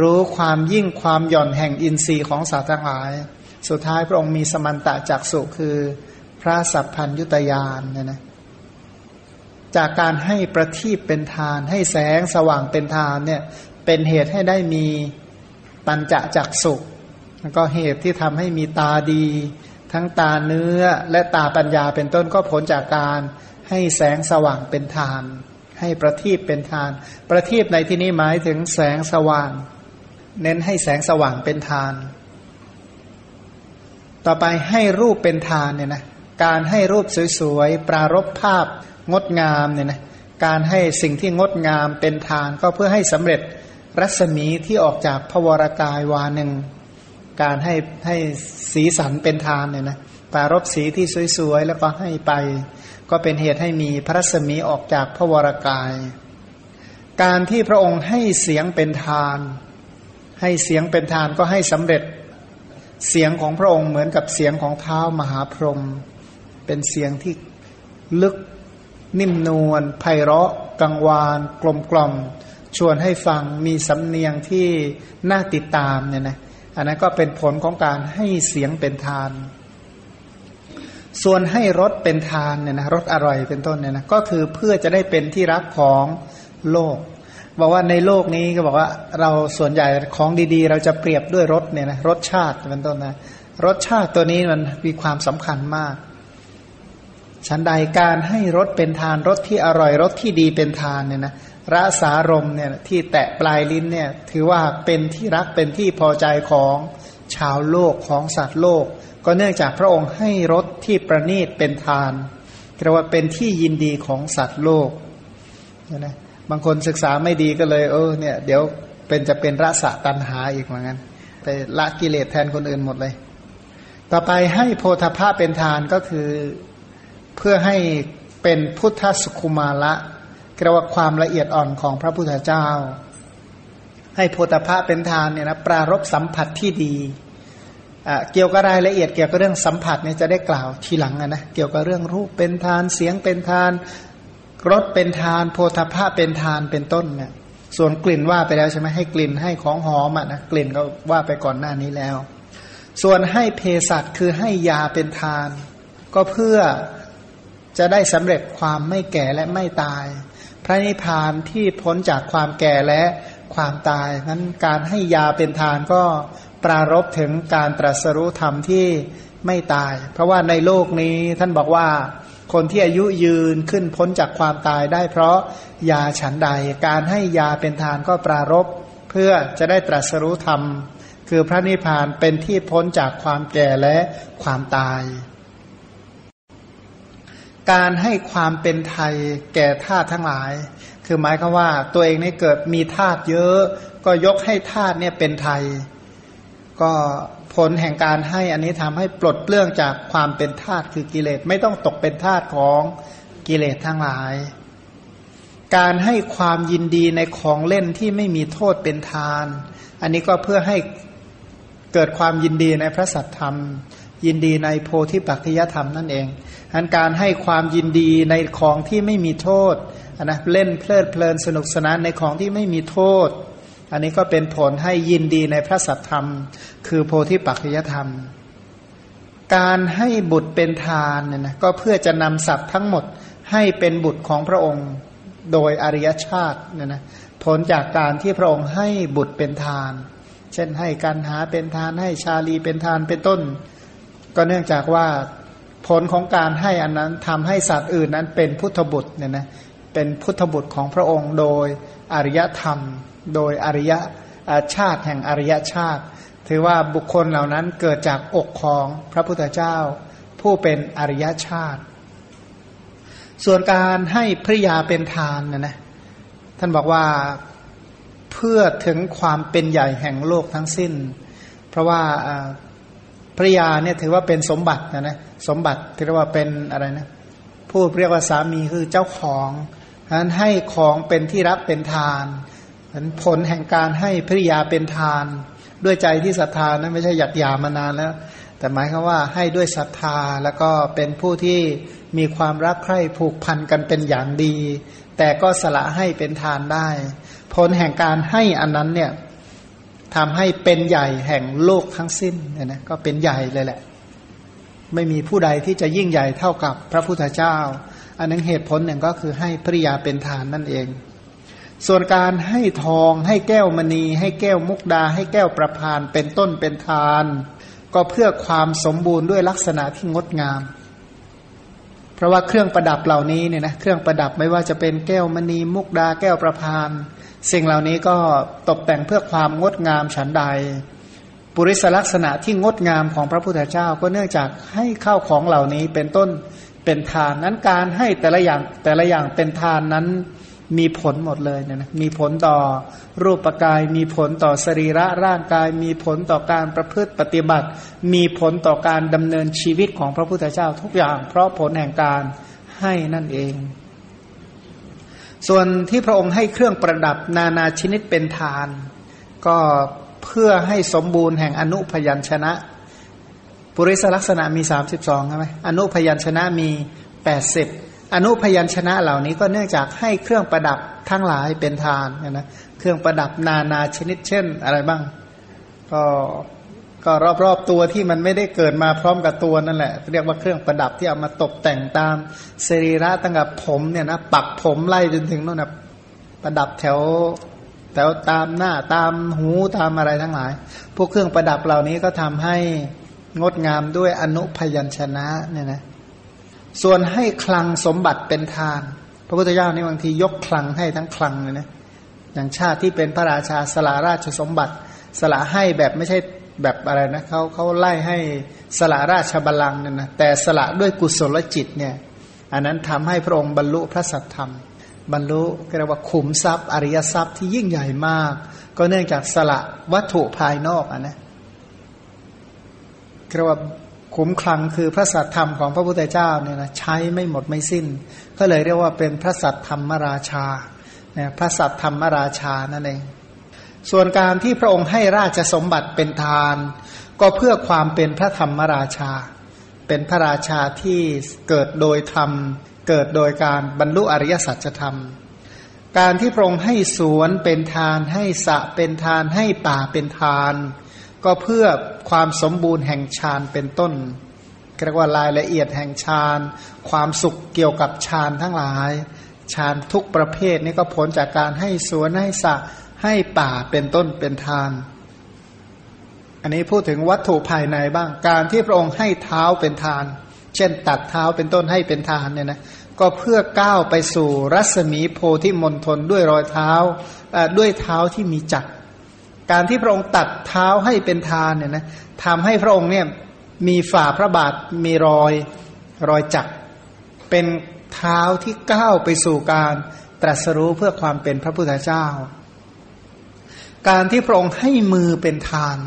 รู้ความยิ่งความหย่อนแห่งอินทรีย์ของสัตว์ทั้งหลาย สุดท้ายพระองค์มีสมันตะจักสุคือพระสัพพัญยุตยานเนี่ยนะจากการให้ประทีปเป็นทาน ให้แสงสว่างเป็นทานเนี่ยเป็นเหตุให้ได้มีปัญจจักสุแล้วก็เหตุที่ทำให้มีตาดี ทั้งตาเนื้อและตาปัญญาเป็นต้นก็ผลจากการให้แสงสว่างเป็นทาน ให้ประทีปเป็นทาน ประทีปในที่นี้หมายถึงแสงสว่าง เน้นให้แสงสว่างเป็นทาน ต่อไปให้รูปเป็นทานเนี่ยนะการให้รูปสวยๆ ปรารบภาพงดงามเนี่ยนะการให้สิ่งที่งดงามเป็นทานก็เพื่อให้สำเร็จรัศมีที่ออกจากพวรกายวาหนึ่ง การให้ให้สีสันเป็นทานเนี่ยนะปารบสีที่สวยๆ แล้วก็ให้ไป ก็เป็นเหตุให้มีพระรัศมีออกจากพวรกาย การที่พระองค์ให้เสียงเป็นทาน ให้เสียงเป็นทานก็ให้สำเร็จเสียงของพระองค์เหมือนกับเสียงของเท้ามหาพรหมเป็นเสียงที่ลึกนิ่มนวลไพเราะกังวาน กลมกล่อม ชวนให้ฟังมีสำเนียงที่น่าติดตามเนี่ยนะอันนั้นก็เป็นผลของการให้เสียงเป็นทาน ส่วนให้รสเป็นทานเนี่ยนะรสอร่อยเป็นต้นเนี่ยนะก็คือเพื่อจะได้เป็นที่รักของโลก บอกว่าในโลกนี้ก็บอกว่าเราส่วนใหญ่ของดีๆ เราจะเปรียบด้วยรสเนี่ยนะรสชาติเป็นต้นนะรสชาติตัวนี้มันมีความสำคัญมากฉันใดการให้รสเป็นทานรสที่อร่อยรสที่ดีเป็นทานเนี่ยนะรสารมเนี่ยที่แตะปลายลิ้นเนี่ยถือว่าเป็นที่รักเป็นที่พอใจของชาวโลกของสัตว์โลก ก็เนื่องจากพระองค์ให้รสที่ประณีตเป็นทานเรียกว่าเป็นที่ยินดีของสัตว์โลกนะ บางคนศึกษาไม่ดีก็เลย เออเนี่ยเดี๋ยวเป็นจะเป็นระสะตันหาอีกเหมือนกันไปละกิเลสแทนคนอื่นหมดเลย ต่อไปให้โพธาภาพเป็นทานก็คือเพื่อให้เป็นพุทธสุคุมาละกระว่าความละเอียดอ่อนของพระพุทธเจ้า ให้โพธภาพเป็นทานเนี่ยนะปรารบสัมผัสที่ดีเกี่ยวกับรายละเอียดเกี่ยวกับเรื่องสัมผัสเนี่ยจะได้กล่าวทีหลังนะเกี่ยวกับเรื่องรูปเป็นทานเสียงเป็นทาน รสเป็นทานโพธพะเป็นทานเป็นต้นเนี่ยส่วนกลิ่นว่าไปแล้วใช่ไหมให้กลิ่นให้ของหอมอะนะกลิ่นก็ว่าไปก่อนหน้านี้แล้ว ส่วนให้เภสัชคือให้ยาเป็นทาน ก็เพื่อจะได้สำเร็จความไม่แก่และไม่ตาย พระนิพพานที่พ้นจากความแก่และความตายนั้นการให้ยาเป็นทานก็ปรารบถึงการตรัสรู้ธรรมที่ไม่ตาย เพราะว่าในโลกนี้ท่านบอกว่า คนที่อายุยืนขึ้นพ้นจากความตายได้เพราะยาฉันใด การให้ยาเป็นทานก็ปรารบเพื่อจะได้ตรัสรู้ธรรม คือพระนิพพานเป็นที่พ้นจากความแก่และความตาย การให้ความเป็นไทยแก่ทาตทั้งหลาย คือหมายคือว่าตัวเองนี่เกิดมีทาตเยอะ ก็ยกให้ทาตเนี่ยเป็นไทย ก็ ผลแห่งการให้อันนี้ทำให้ปลดเปลื้องจากความเป็นทาตคือกิเลสไม่ต้องตกเป็นทาตของกิเลสทั้งหลาย การให้ความยินดีในของเล่นที่ไม่มีโทษเป็นทาน อันนี้ก็เพื่อให้เกิดความยินดีในพระสัทธรรม ยินดีในโพธิปัจจยธรรมนั่นเองอันการให้ความยินดีในของที่ไม่มีโทษนนะเล่นเพลิดเพลินสนุกสนานในของที่ไม่มีโทษ อันนี้ก็เป็นผลให้ยินดีในพระสัทธรรม คือโพธิปัจจยธรรม การให้บุตรเป็นทานเนี่ยนะก็เพื่อจะนำสัตว์ทั้งหมดให้เป็นบุตรของพระองค์โดยอริยชาติเนี่ยนะผลจากการที่พระองค์ให้บุตรเป็นทาน เช่นให้กันหาเป็นทานให้ชาลีเป็นทานเป็นต้น ก็เนื่องจากว่าผลของการให้อันนั้นทำให้สัตว์อื่นนั้นเป็นพุทธบุตรเนี่ยนะเป็นพุทธบุตรของพระองค์โดยอริยธรรม โดยอริยชาติแห่งอริยชาติ ถือว่าบุคคลเหล่านั้นเกิดจากอกของพระพุทธเจ้า ผู้เป็นอริยชาติ ส่วนการให้ภริยาเป็นทานนะนะท่านบอกว่าเพื่อถึงความเป็นใหญ่แห่งโลกทั้งสิ้น เพราะว่าภริยาเนี่ยถือว่าเป็นสมบัตินะนะสมบัติที่เรียกว่าเป็นอะไรนะผู้เรียกว่าสามีคือเจ้าของนั้นให้ของเป็นที่รักเป็นทาน ผลแห่งการให้ภริยาเป็นทาน ด้วยใจที่ศรัทธานะไม่ใช่หยักยามานานแล้ว แต่หมายคือว่าให้ด้วยศรัทธาแล้วก็เป็นผู้ที่มีความรักใคร่ผูกพันกันเป็นอย่างดี แต่ก็สละให้เป็นทานได้ ผลแห่งการให้อันนั้นเนี่ยทำให้เป็นใหญ่แห่งโลกทั้งสิ้นเนี่ยนะก็เป็นใหญ่เลยแหละ ไม่มีผู้ใดที่จะยิ่งใหญ่เท่ากับพระพุทธเจ้า อันนั้นเหตุผลหนึ่งก็คือให้ภริยาเป็นทานนั่นเอง ส่วนการให้ทองให้แก้วมณี ให้แก้วมุกดา ให้แก้วประพานเป็นต้นเป็นทาน ก็เพื่อความสมบูรณ์ด้วยลักษณะที่งดงาม เพราะว่าเครื่องประดับเหล่านี้เนี่ยนะเครื่องประดับไม่ว่าจะเป็นแก้วมณีมุกดาแก้วประพานสิ่งเหล่านี้ก็ตกแต่งเพื่อความงดงามฉันใด ปุริสลักษณะที่งดงามของพระพุทธเจ้าก็เนื่องจากให้ข้าวของเหล่านี้เป็นต้นเป็นทานนั้นการให้แต่ละอย่างแต่ละอย่างเป็นทานนั้น มีผลหมดเลยเนี่ยนะมีผลต่อรูปกาย มีผลต่อสรีระร่างกาย มีผลต่อการประพฤติปฏิบัติ มีผลต่อการดำเนินชีวิตของพระพุทธเจ้าทุกอย่าง เพราะผลแห่งการให้นั่นเอง ส่วนที่พระองค์ให้เครื่องประดับนานาชนิดเป็นทาน ก็เพื่อให้สมบูรณ์แห่งอนุพยัญชนะปุริสลักษณะมีสามสิบสองใช่ไหมอนุพยัญชนะมีแปดสิบ อนุพยัญชนะเหล่านี้ก็เนื่องจากให้เครื่องประดับทั้งหลายเป็นทานนะเครื่องประดับนานาชนิดเช่นอะไรบ้าง ก็ก็รอบๆตัวที่มันไม่ได้เกิดมาพร้อมกับตัวนั่นแหละ เรียกว่าเครื่องประดับที่เอามาตกแต่งตามสรีระตั้งแต่ผมเนี่ยนะปักผมไล่จนถึงโน่นนะประดับแถวแถวตามหน้าตามหูตามอะไรทั้งหลาย พวกเครื่องประดับเหล่านี้ก็ทำให้งดงามด้วยอนุพยัญชนะเนี่ยนะ ส่วนให้คลังสมบัติเป็นทาน พระพุทธเจ้านี่บางทียกคลังให้ทั้งคลังเลยนะอย่างชาติที่เป็นพระราชาสละราชสมบัติ สละให้แบบไม่ใช่แบบอะไรนะเขาเขาไล่ให้สละราชบัลลังก์นี่ยนะแต่สละด้วยกุศลจิตเนี่ยอันนั้นทำให้พระองค์บรรลุพระสัทธรรม บรรลุเรียกว่าขุมทรัพย์ อริยทรัพย์ที่ยิ่งใหญ่มาก ก็เนื่องจากสละวัตถุภายนอกอะนะเรียกว่า ขุมคลังคือพระสัทธรรมของพระพุทธเจ้าเนี่ยนะใช้ไม่หมดไม่สิ้น ก็เลยเรียกว่าเป็นพระสัทธรรมราชาเนี่ยพระสัทธรรมราชานั่นเองส่วนการที่พระองค์ให้ราชสมบัติเป็นทาน ก็เพื่อความเป็นพระธรรมราชา เป็นพระราชาที่เกิดโดยธรรม เกิดโดยการบรรลุอริยสัจธรรม การที่พระองค์ให้สวนเป็นทาน ให้สะเป็นทาน ให้ป่าเป็นทาน ก็เพื่อความสมบูรณ์แห่งฌานเป็นต้นเรียกว่ารายละเอียดแห่งฌานความสุขเกี่ยวกับฌานทั้งหลายฌานทุกประเภทนี้ก็ผลจากการให้สวนให้สะให้ป่าเป็นต้นเป็นทาน อันนี้พูดถึงวัตถุภายในบ้างการที่พระองค์ให้เท้าเป็นทาน เช่น ตัดเท้าเป็นต้นให้เป็นทานเนี่ยนะก็เพื่อก้าวไปสู่รัศมีโพธิมณฑลด้วยรอยเท้าด้วยเท้าที่มีจักร การที่พระองค์ตัดเท้าให้เป็นทานเนี่ยนะทำให้พระองค์เนี่ยมีฝ่าพระบาทมีรอยรอยจักเป็นเท้าที่ก้าวไปสู่การตรัสรู้เพื่อความเป็นพระพุทธเจ้า การที่พระองค์ให้มือเป็นทาน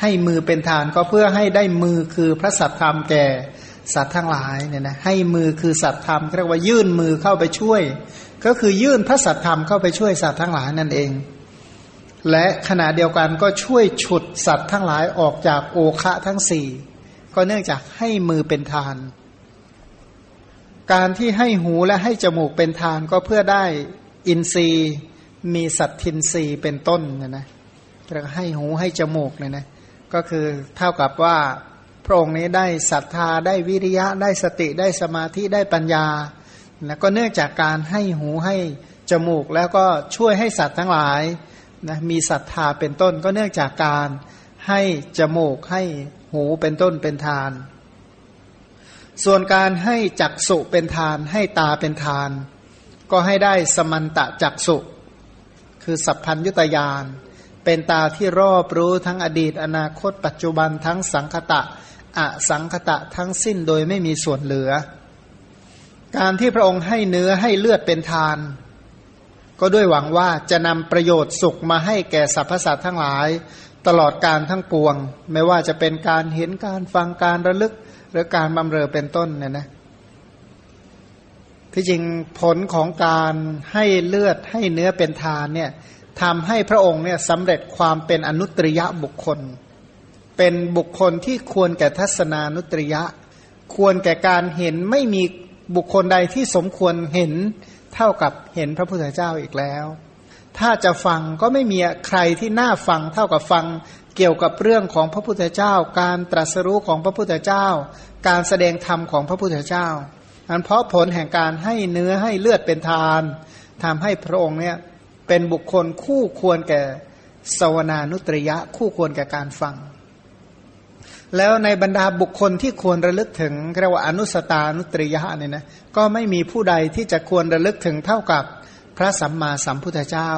ให้มือเป็นทานก็เพื่อให้ได้มือคือพระสัตธรรมแก่สัตว์ทั้งหลายเนี่ยนะให้มือคือสัตธรรมเรียกว่ายื่นมือเข้าไปช่วย ก็คือยื่นพระสัตธรรมเข้าไปช่วยสัตว์ทั้งหลายนั่นเอง และขณะเดียวกันก็ช่วยฉุดสัตว์ทั้งหลายออกจากโอคะทั้งสี่ก็เนื่องจากให้มือเป็นทาน การที่ให้หูและให้จมูกเป็นทานก็เพื่อได้อินทรีย์มีสัตทินทรีย์เป็นต้นนะนะแล้วให้หูให้จมูกเลยนะก็คือเท่ากับว่าพระองค์นี้ได้ศรัทธาได้วิริยะได้สติได้สมาธิได้ปัญญาแล้วก็เนื่องจากการให้หูให้จมูกแล้วก็ช่วยให้สัตว์ทั้งหลาย นะมีศรัทธาเป็นต้นก็เนื่องจากการให้จมูกให้หูเป็นต้นเป็นทาน ส่วนการให้จักสุเป็นทาน ให้ตาเป็นทาน ก็ให้ได้สมันตะจักสุคือสัพพัญยุตยาน เป็นตาที่รอบรู้ทั้งอดีตอนาคต ปัจจุบันทั้งสังคตะอสังคตะทั้งสิ้นโดยไม่มีส่วนเหลือ การที่พระองค์ให้เนื้อให้เลือดเป็นทาน ก็ด้วยหวังว่าจะนำประโยชน์สุขมาให้แก่สรรพสัตว์ทั้งหลาย ตลอดการทั้งปวง ไม่ว่าจะเป็นการเห็นการฟังการระลึก หรือการบำเรอเป็นต้นเนี่ยนะที่จริงผลของการให้เลือดให้เนื้อเป็นทานเนี่ยทำให้พระองค์เนี่ยสำเร็จความเป็นอนุตริยะบุคคล เป็นบุคคลที่ควรแก่ทัศนานุตริยะ ควรแก่การเห็นไม่มีบุคคลใดที่สมควรเห็น เท่ากับเห็นพระพุทธเจ้าอีกแล้ว ถ้าจะฟังก็ไม่มีใครที่น่าฟังเท่ากับฟังเกี่ยวกับเรื่องของพระพุทธเจ้า การตรัสรู้ของพระพุทธเจ้า การแสดงธรรมของพระพุทธเจ้าอันเพราะผลแห่งการให้เนื้อให้เลือดเป็นทานทำให้พระองค์เนี่ยเป็นบุคคลคู่ควรแก่สวนานุตริยะ คู่ควรแก่การฟัง แล้วในบรรดาบุคคลที่ควรระลึกถึงเรียกว่าอนุสตานุตริยะเนี่ยนะก็ไม่มีผู้ใดที่จะควรระลึกถึงเท่ากับพระสัมมาสัมพุทธเจ้า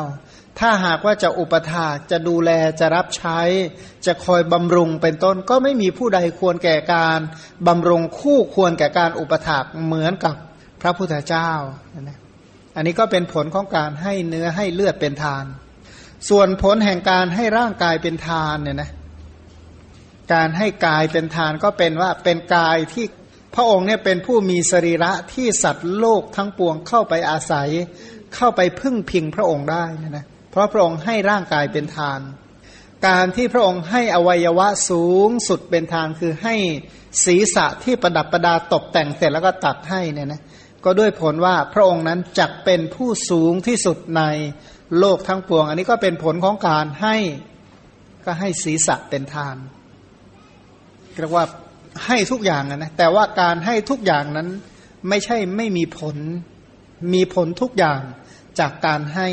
ถ้าหากว่าจะอุปถาจะดูแลจะรับใช้ จะคอยบำรุงเป็นต้น ก็ไม่มีผู้ใดควรแก่การบำรุงคู่ควรแก่การอุปถากเหมือนกับพระพุทธเจ้านะอันนี้ก็เป็นผลของการให้เนื้อให้เลือดเป็นทาน ส่วนผลแห่งการให้ร่างกายเป็นทานเนี่ยนะ การให้กายเป็นทานก็เป็นว่าเป็นกายที่พระองค์เนี่ยเป็นผู้มีสรีระที่สัตว์โลกทั้งปวงเข้าไปอาศัย เข้าไปพึ่งพิงพระองค์ได้นะนะเพราะพระองค์ให้ร่างกายเป็นทาน การที่พระองค์ให้อวัยวะสูงสุดเป็นทานคือให้ศีรษะที่ประดับประดาตกแต่งเสร็จแล้วก็ตัดให้เนี่ยนะก็ด้วยผลว่าพระองค์นั้นจักเป็นผู้สูงที่สุดในโลกทั้งปวง อันนี้ก็เป็นผลของการให้ก็ให้ศีรษะเป็นทาน เรียกว่าให้ทุกอย่างนะแต่ว่าการให้ทุกอย่างนั้นไม่ใช่ไม่มีผลมีผลทุกอย่างจากการให้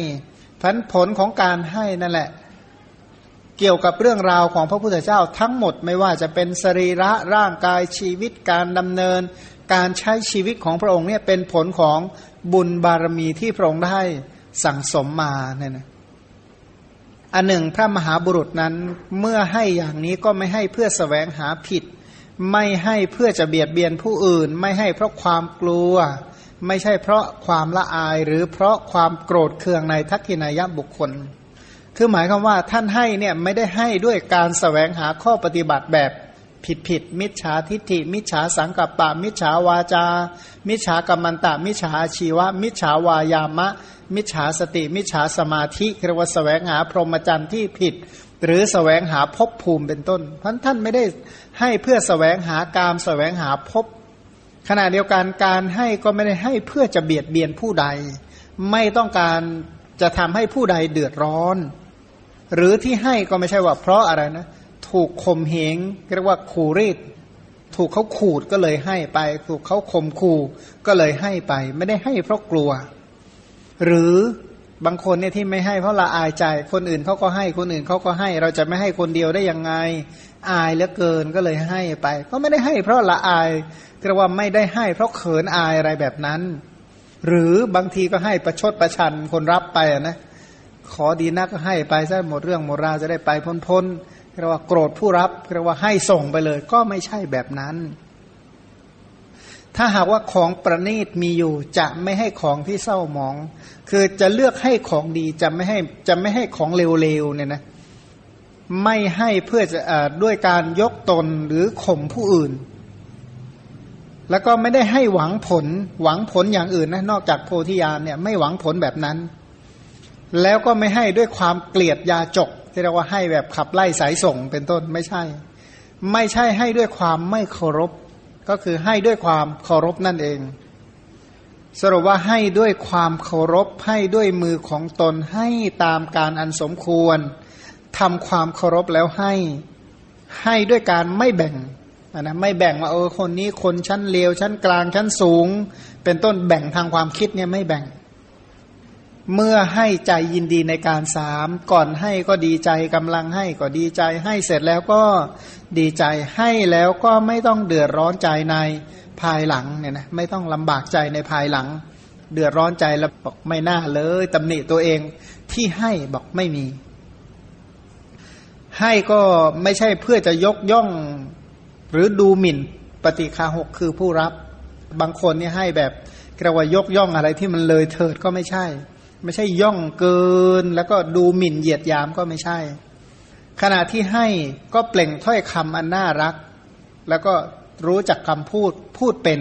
พันผลของการให้นั่นแหละ เกี่ยวกับเรื่องราวของพระพุทธเจ้าทั้งหมดไม่ว่าจะเป็นสรีระร่างกายชีวิตการดำเนิน การใช้ชีวิตของพระองค์เนี่ยเป็นผลของบุญบารมีที่พระองค์ได้สั่งสมมาเนี่ยนะ อันหนึ่งพระมหาบุรุษนั้นเมื่อให้อย่างนี้ก็ไม่ให้เพื่อสแสวงหาผิด ไม่ให้เพื่อจะเบียดเบียนผู้อื่น ไม่ให้เพราะความกลัว ไม่ใช่เพราะความละอายหรือเพราะความโกรธเคืองในทักษินายบุคคล คือหมายความว่าท่านให้เนี่ยไม่ได้ให้ด้วยการสแสวงหาข้อปฏิบัติแบบ ผิดผิดมิจฉาทิฏฐิ มิจฉาสังกัปปะ มิจฉาวาจา มิจฉากรรมันตะ มิจฉาชีวะ มิจฉาวายามะ มิจฉาสติ มิจฉาสมาธิเรียกว่าแสวงหาพรหมจรรย์ที่ผิด หรือแสวงหาภพภูมิเป็นต้นท่านท่านไม่ได้ให้เพื่อแสวงหากามแสวงหาภพขณะเดียวกันการให้ก็ไม่ได้ให้เพื่อจะเบียดเบียนผู้ใด ไม่ต้องการจะทำให้ผู้ใดเดือดร้อน หรือที่ให้ก็ไม่ใช่ว่าเพราะอะไรนะ ถูกข่มเหงเรียกว่าขู่รีดถูกเขาขูดก็เลยให้ไป ถูกเขาข่มขู่ก็เลยให้ไป ไม่ได้ให้เพราะกลัว หรือบางคนเนี่ยที่ไม่ให้เพราะละอายใจ คนอื่นเขาก็ให้คนอื่นเขาก็ให้ เราจะไม่ให้คนเดียวได้ยังไง อายเหลือเกินก็เลยให้ไป ก็ไม่ได้ให้เพราะละอายเรียกว่าไม่ได้ให้ เพราะเขินอายอะไรแบบนั้น หรือบางทีก็ให้ประชดประชันคนรับไปนะขอดีนักก็ให้ไปซะหมดเรื่องหมดราวจะได้ไปพ้น เรียกว่าโกรธผู้รับเรียกว่าให้ส่งไปเลย ก็ไม่ใช่แบบนั้น ถ้าหากว่าของประณีตมีอยู่จะไม่ให้ของที่เศร้าหมอง คือจะเลือกให้ของดีจะไม่ให้จะไม่ให้ของเลวๆเนี่ยนะไม่ให้เพื่อจะด้วยการยกตนหรือข่มผู้อื่น แล้วก็ไม่ได้ให้หวังผลหวังผลอย่างอื่นนะนอกจากโพธิญาณเนี่ยไม่หวังผลแบบนั้น แล้วก็ไม่ให้ด้วยความเกลียดยาจก ที่เรียกว่าให้แบบขับไล่สายส่งเป็นต้นไม่ใช่ ไม่ใช่ให้ด้วยความไม่เคารพ ก็คือให้ด้วยความเคารพนั่นเอง สรุปว่าให้ด้วยความเคารพให้ด้วยมือของตนให้ตามการอันสมควรทำความเคารพแล้วให้ให้ด้วยการไม่แบ่งนะไม่แบ่งว่าเออคนนี้คนชั้นเลวชั้นกลางชั้นสูง เป็นต้นแบ่งทางความคิดเนี่ยไม่แบ่ง เมื่อให้ใจยินดีในการสามก่อนให้ก็ดีใจกำลังให้ก็ดีใจ ให้เสร็จแล้วก็ดีใจให้แล้วก็ไม่ต้องเดือดร้อนใจในภายหลังเนี่ยนะไม่ต้องลำบากใจในภายหลัง เดือดร้อนใจแล้วบอกไม่น่าเลยตำหนิตัวเองที่ให้บอกไม่มี ให้ก็ไม่ใช่เพื่อจะยกย่องหรือดูหมิ่นปฏิคาหกคือผู้รับบางคนนี่ให้แบบกระว่ายกย่องอะไรที่มันเลยเถิดก็ไม่ใช่ ไม่ใช่ย่องเกิน แล้วก็ดูหมิ่นเหยียดยามก็ไม่ใช่ ขณะที่ให้ก็เปล่งถ้อยคำอันน่ารัก แล้วก็รู้จักคำพูดพูดเป็น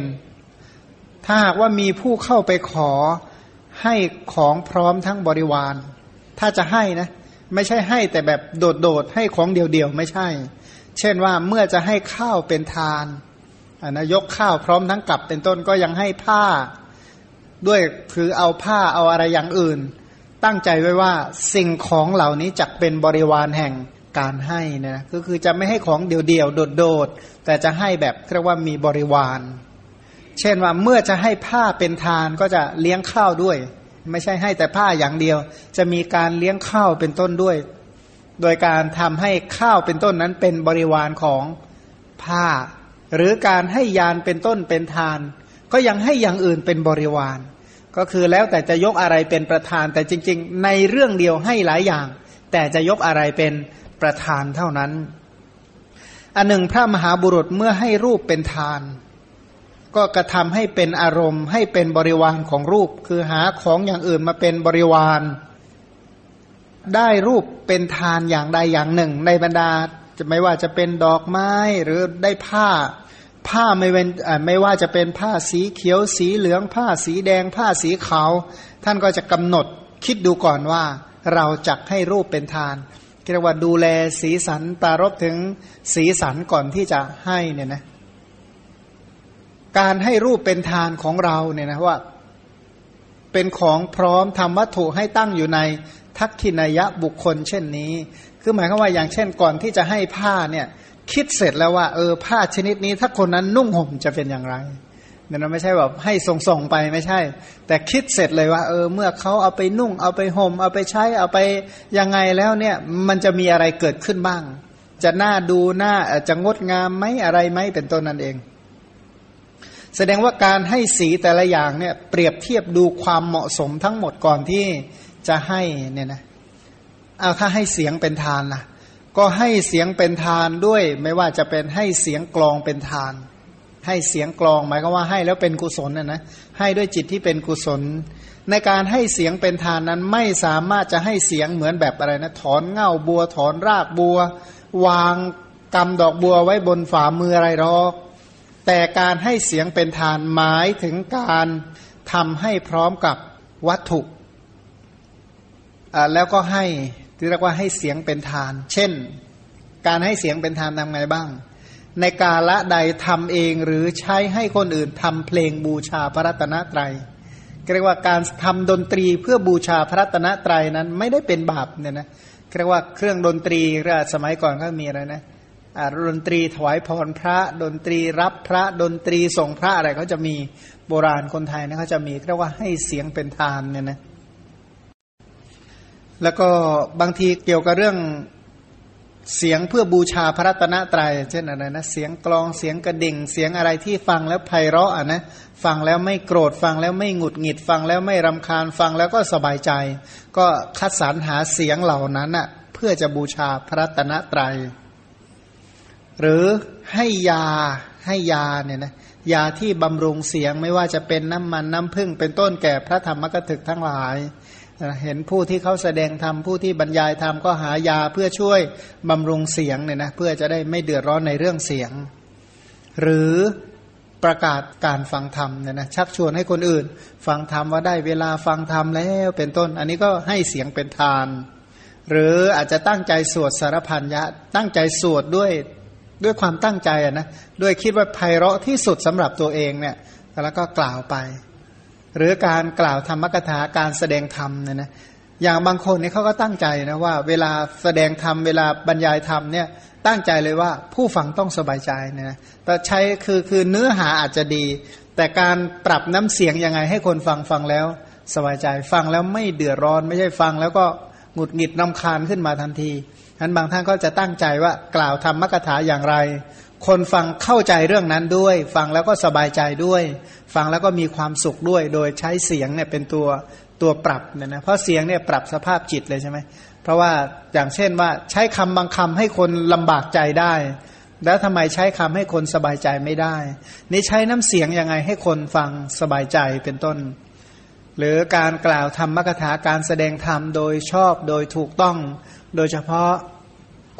ถ้าหากว่ามีผู้เข้าไปขอให้ของพร้อมทั้งบริวาร ถ้าจะให้นะ ไม่ใช่ให้แต่แบบโดดๆให้ของเดียวๆไม่ใช่ เช่นว่าเมื่อจะให้ข้าวเป็นทานนะยกข้าวพร้อมทั้งกลับเป็นต้นก็ยังให้ผ้า ด้วยคือเอาผ้าเอาอะไรอย่างอื่น ตั้งใจไว้ว่าสิ่งของเหล่านี้จะเป็นบริวารแห่งการให้นะก็คือจะไม่ให้ของเดี่ยวๆโดดๆแต่จะให้แบบเรียกว่ามีบริวาร เช่นว่าเมื่อจะให้ผ้าเป็นทานก็จะเลี้ยงข้าวด้วย ไม่ใช่ให้แต่ผ้าอย่างเดียว จะมีการเลี้ยงข้าวเป็นต้นด้วย โดยการทำให้ข้าวเป็นต้นนั้นเป็นบริวารของผ้า หรือการให้ยานเป็นต้นเป็นทาน ก็ยังให้อย่างอื่นเป็นบริวาร ก็คือแล้วแต่จะยกอะไรเป็นประธาน แต่จริง ๆ ในเรื่องเดียวให้หลายอย่าง แต่จะยกอะไรเป็นประธานเท่านั้น อันหนึ่งพระมหาบุรุษเมื่อให้รูปเป็นทาน ก็กระทำให้เป็นอารมณ์ ให้เป็นบริวารของรูป คือหาของอย่างอื่นมาเป็นบริวาร ได้รูปเป็นทานอย่างใดอย่างหนึ่ง ในบรรดาจะไม่ว่าจะเป็นดอกไม้หรือได้ผ้า ผ้าไม่เป็นไม่ว่าจะเป็นผ้าสีเขียวสีเหลือง ผ้าสีแดง ผ้าสีขาว ท่านก็จะกำหนดคิดดูก่อนว่า เราจะให้รูปเป็นทานเรียกว่าดูแลสีสันตารบถึงสีสันก่อนที่จะให้เนี่ยนะการให้รูปเป็นทานของเราเนี่ยนะว่า เป็นของพร้อมทำวัตถุให้ตั้งอยู่ในทักทินายะบุคคลเช่นนี้ คือหมายความว่าอย่างเช่นก่อนที่จะให้ผ้าเนี่ย คิดเสร็จแล้วว่า เออผ้าชนิดนี้ ถ้าคนนั้นนุ่งห่มจะเป็นอย่างไรเนี่ยนะไม่ใช่แบบให้ส่งๆไปไม่ใช่ แต่คิดเสร็จเลยว่า เออ เมื่อเขาเอาไปนุ่ง เอาไปห่ม เอาไปใช้ เอาไปยังไงแล้วเนี่ย มันจะมีอะไรเกิดขึ้นบ้าง จะน่าดูน่าจะงดงามไหมอะไรไหมเป็นต้นนั่นเอง แสดงว่าการให้สีแต่ละอย่างเนี่ยเปรียบเทียบดูความเหมาะสมทั้งหมดก่อนที่จะให้เนี่ยนะเอาถ้าให้เสียงเป็นทานล่ะ ก็ให้เสียงเป็นทานด้วย ไม่ว่าจะเป็นให้เสียงกลองเป็นทาน ให้เสียงกลองหมายก็ว่าให้แล้วเป็นกุศลนะนะให้ด้วยจิตที่เป็นกุศล ในการให้เสียงเป็นทานนั้นไม่สามารถจะให้เสียงเหมือนแบบอะไรนะถอนเง่าบัวถอนรากบัว วางกำดอกบัวไว้บนฝ่ามืออะไรหรอกแต่การให้เสียงเป็นทานหมายถึงการทำให้พร้อมกับวัตถุแล้วก็ให้ ที่เรียกว่าให้เสียงเป็นทาน เช่น การให้เสียงเป็นทานทำไงบ้าง ในกาละใดทำเองหรือใช้ให้คนอื่นทำเพลงบูชาพระรัตนตรยัยเรียกว่าการทำดนตรีเพื่อบูชาพระรัตนตรัยนั้นไม่ได้เป็นบาปเนี่ยนะเรียกว่าเครื่องดนตรีรสมัยก่อนก็มีอะไรนะดนตรีถวายพรพระดนตรีรับพระดนตรีส่งพระอะไรเขาจะมีโบราณคนไทยนะเขาจะมีเรียกว่าให้เสียงเป็นทานเนี่ยนะ แล้วก็บางทีเกี่ยวกับเรื่องเสียงเพื่อบูชาพระรัตนตรยัยเช่นอะไรนะเสียงกลองเสียงกระดิ่ง เสียงอะไรที่ฟังแล้วไพเราะอะนะฟังแล้วไม่โกรธฟังแล้วไม่หงุดหงิดฟังแล้วไม่รำคาญฟังแล้วก็สบายใจ ก็คัดสรรหาเสียงเหล่านั้นอะเพื่อจะบูชาพระรัตนตรยัย หรือให้ยาให้ยาเนี่ยนะยาที่บำรุงเสียงไม่ว่าจะเป็นน้ำมันน้ำผึ้งเป็นต้นแก่พระธรรมกถึกทั้งหลาย เห็นผู้ที่เขาแสดงธรรมผู้ที่บรรยายธรรมก็หายาเพื่อช่วยบำรุงเสียงเนี่ยนะเพื่อจะได้ไม่เดือดร้อนในเรื่องเสียง หรือประกาศการฟังธรรมเนี่ยนะชักชวนให้คนอื่น ฟังธรรมว่าได้เวลาฟังธรรมแล้วเป็นต้น อันนี้ก็ให้เสียงเป็นทาน หรืออาจจะตั้งใจสวดสารพันยะ ตั้งใจสวดด้วยด้วยความตั้งใจนะด้วยคิดว่าไพเราะที่สุดสำหรับตัวเองเนี่ยแล้วก็กล่าวไป หรือการกล่าวธรรมกถาการแสดงธรรมเนี่ยนะอย่างบางคนเนี่ยเขาก็ตั้งใจนะว่า เวลาแสดงธรรมเวลาบรรยายธรรมเนี่ยตั้งใจเลยว่าผู้ฟังต้องสบายใจนะแต่ใช้คือคือเนื้อหาอาจจะดี แต่การปรับน้ำเสียงยังไงให้คนฟังฟังแล้วสบายใจฟังแล้วไม่เดือดร้อน ไม่ใช่ฟังแล้วก็หงุดหงิดนำคาญขึ้นมาทันทีฉะนั้นบางท่านก็จะตั้งใจว่ากล่าวธรรมมกถาอย่างไร คนฟังเข้าใจเรื่องนั้นด้วย ฟังแล้วก็สบายใจด้วย ฟังแล้วก็มีความสุขด้วย โดยใช้เสียงเนี่ยเป็นตัวตัวปรับเนี่ยนะเพราะเสียงเนี่ยปรับสภาพจิตเลยใช่ไหมเพราะว่าอย่างเช่นว่าใช้คำบางคำให้คนลำบากใจได้ แล้วทำไมใช้คำให้คนสบายใจไม่ได้ นี่ใช้น้ำเสียงยังไงให้คนฟังสบายใจเป็นต้น หรือการกล่าวธรรมกถาการแสดงธรรมโดยชอบโดยถูกต้อง โดยเฉพาะ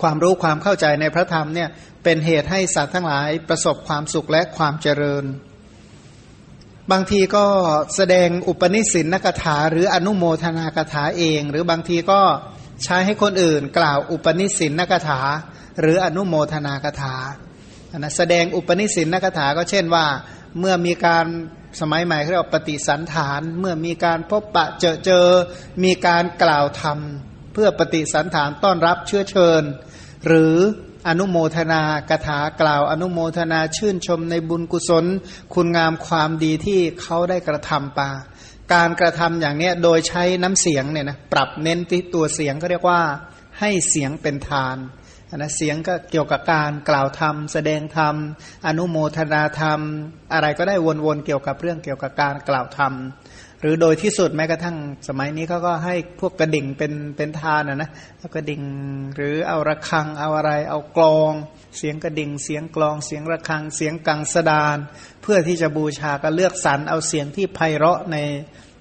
ความรู้ความเข้าใจในพระธรรมเนี่ยเป็นเหตุให้สัตว์ทั้งหลายประสบความสุขและความเจริญ บางทีก็แสดงอุปนิสินนกถา หรืออนุโมทนากถาเอง หรือบางทีก็ใช้ให้คนอื่น กล่าวอุปนิสินนกถา หรืออนุโมทนากถานะแสดงอุปนิสินนกถาก็เช่นว่าเมื่อมีการสมัยใหม่เรียกว่าปฏิสันฐาน เมื่อมีการพบปะเจอเจอมีการกล่าวธรรม เพื่อปฏิสันฐานต้อนรับเชื้อเชิญ หรืออนุโมทนากถากล่าว อนุโมทนาชื่นชมในบุญกุศล คุณงามความดีที่เขาได้กระทำปาการกระทำอย่างเนี้ยโดยใช้น้ำเสียงเนี่ยนะปรับเน้นที่ตัวเสียงก็เรียกว่าให้เสียงเป็นทานนะเสียงก็เกี่ยวกับการกล่าวธรรม แสดงธรรม อนุโมทนาธรรม อะไรก็ได้วนๆเกี่ยวกับเรื่องเกี่ยวกับการกล่าวธรรม หรือโดยที่สุดแม้กระทั่งสมัยนี้เขาก็ให้พวกกระดิ่งเป็นเป็นทานนะนะเอากระดิ่งหรือเอาระฆังเอาอะไร เอากลอง เสียงกระดิ่ง เสียงกลอง เสียงระฆัง เสียงกังสดาน เพื่อที่จะบูชาก็เลือกสรรเอาเสียงที่ไพเราะใน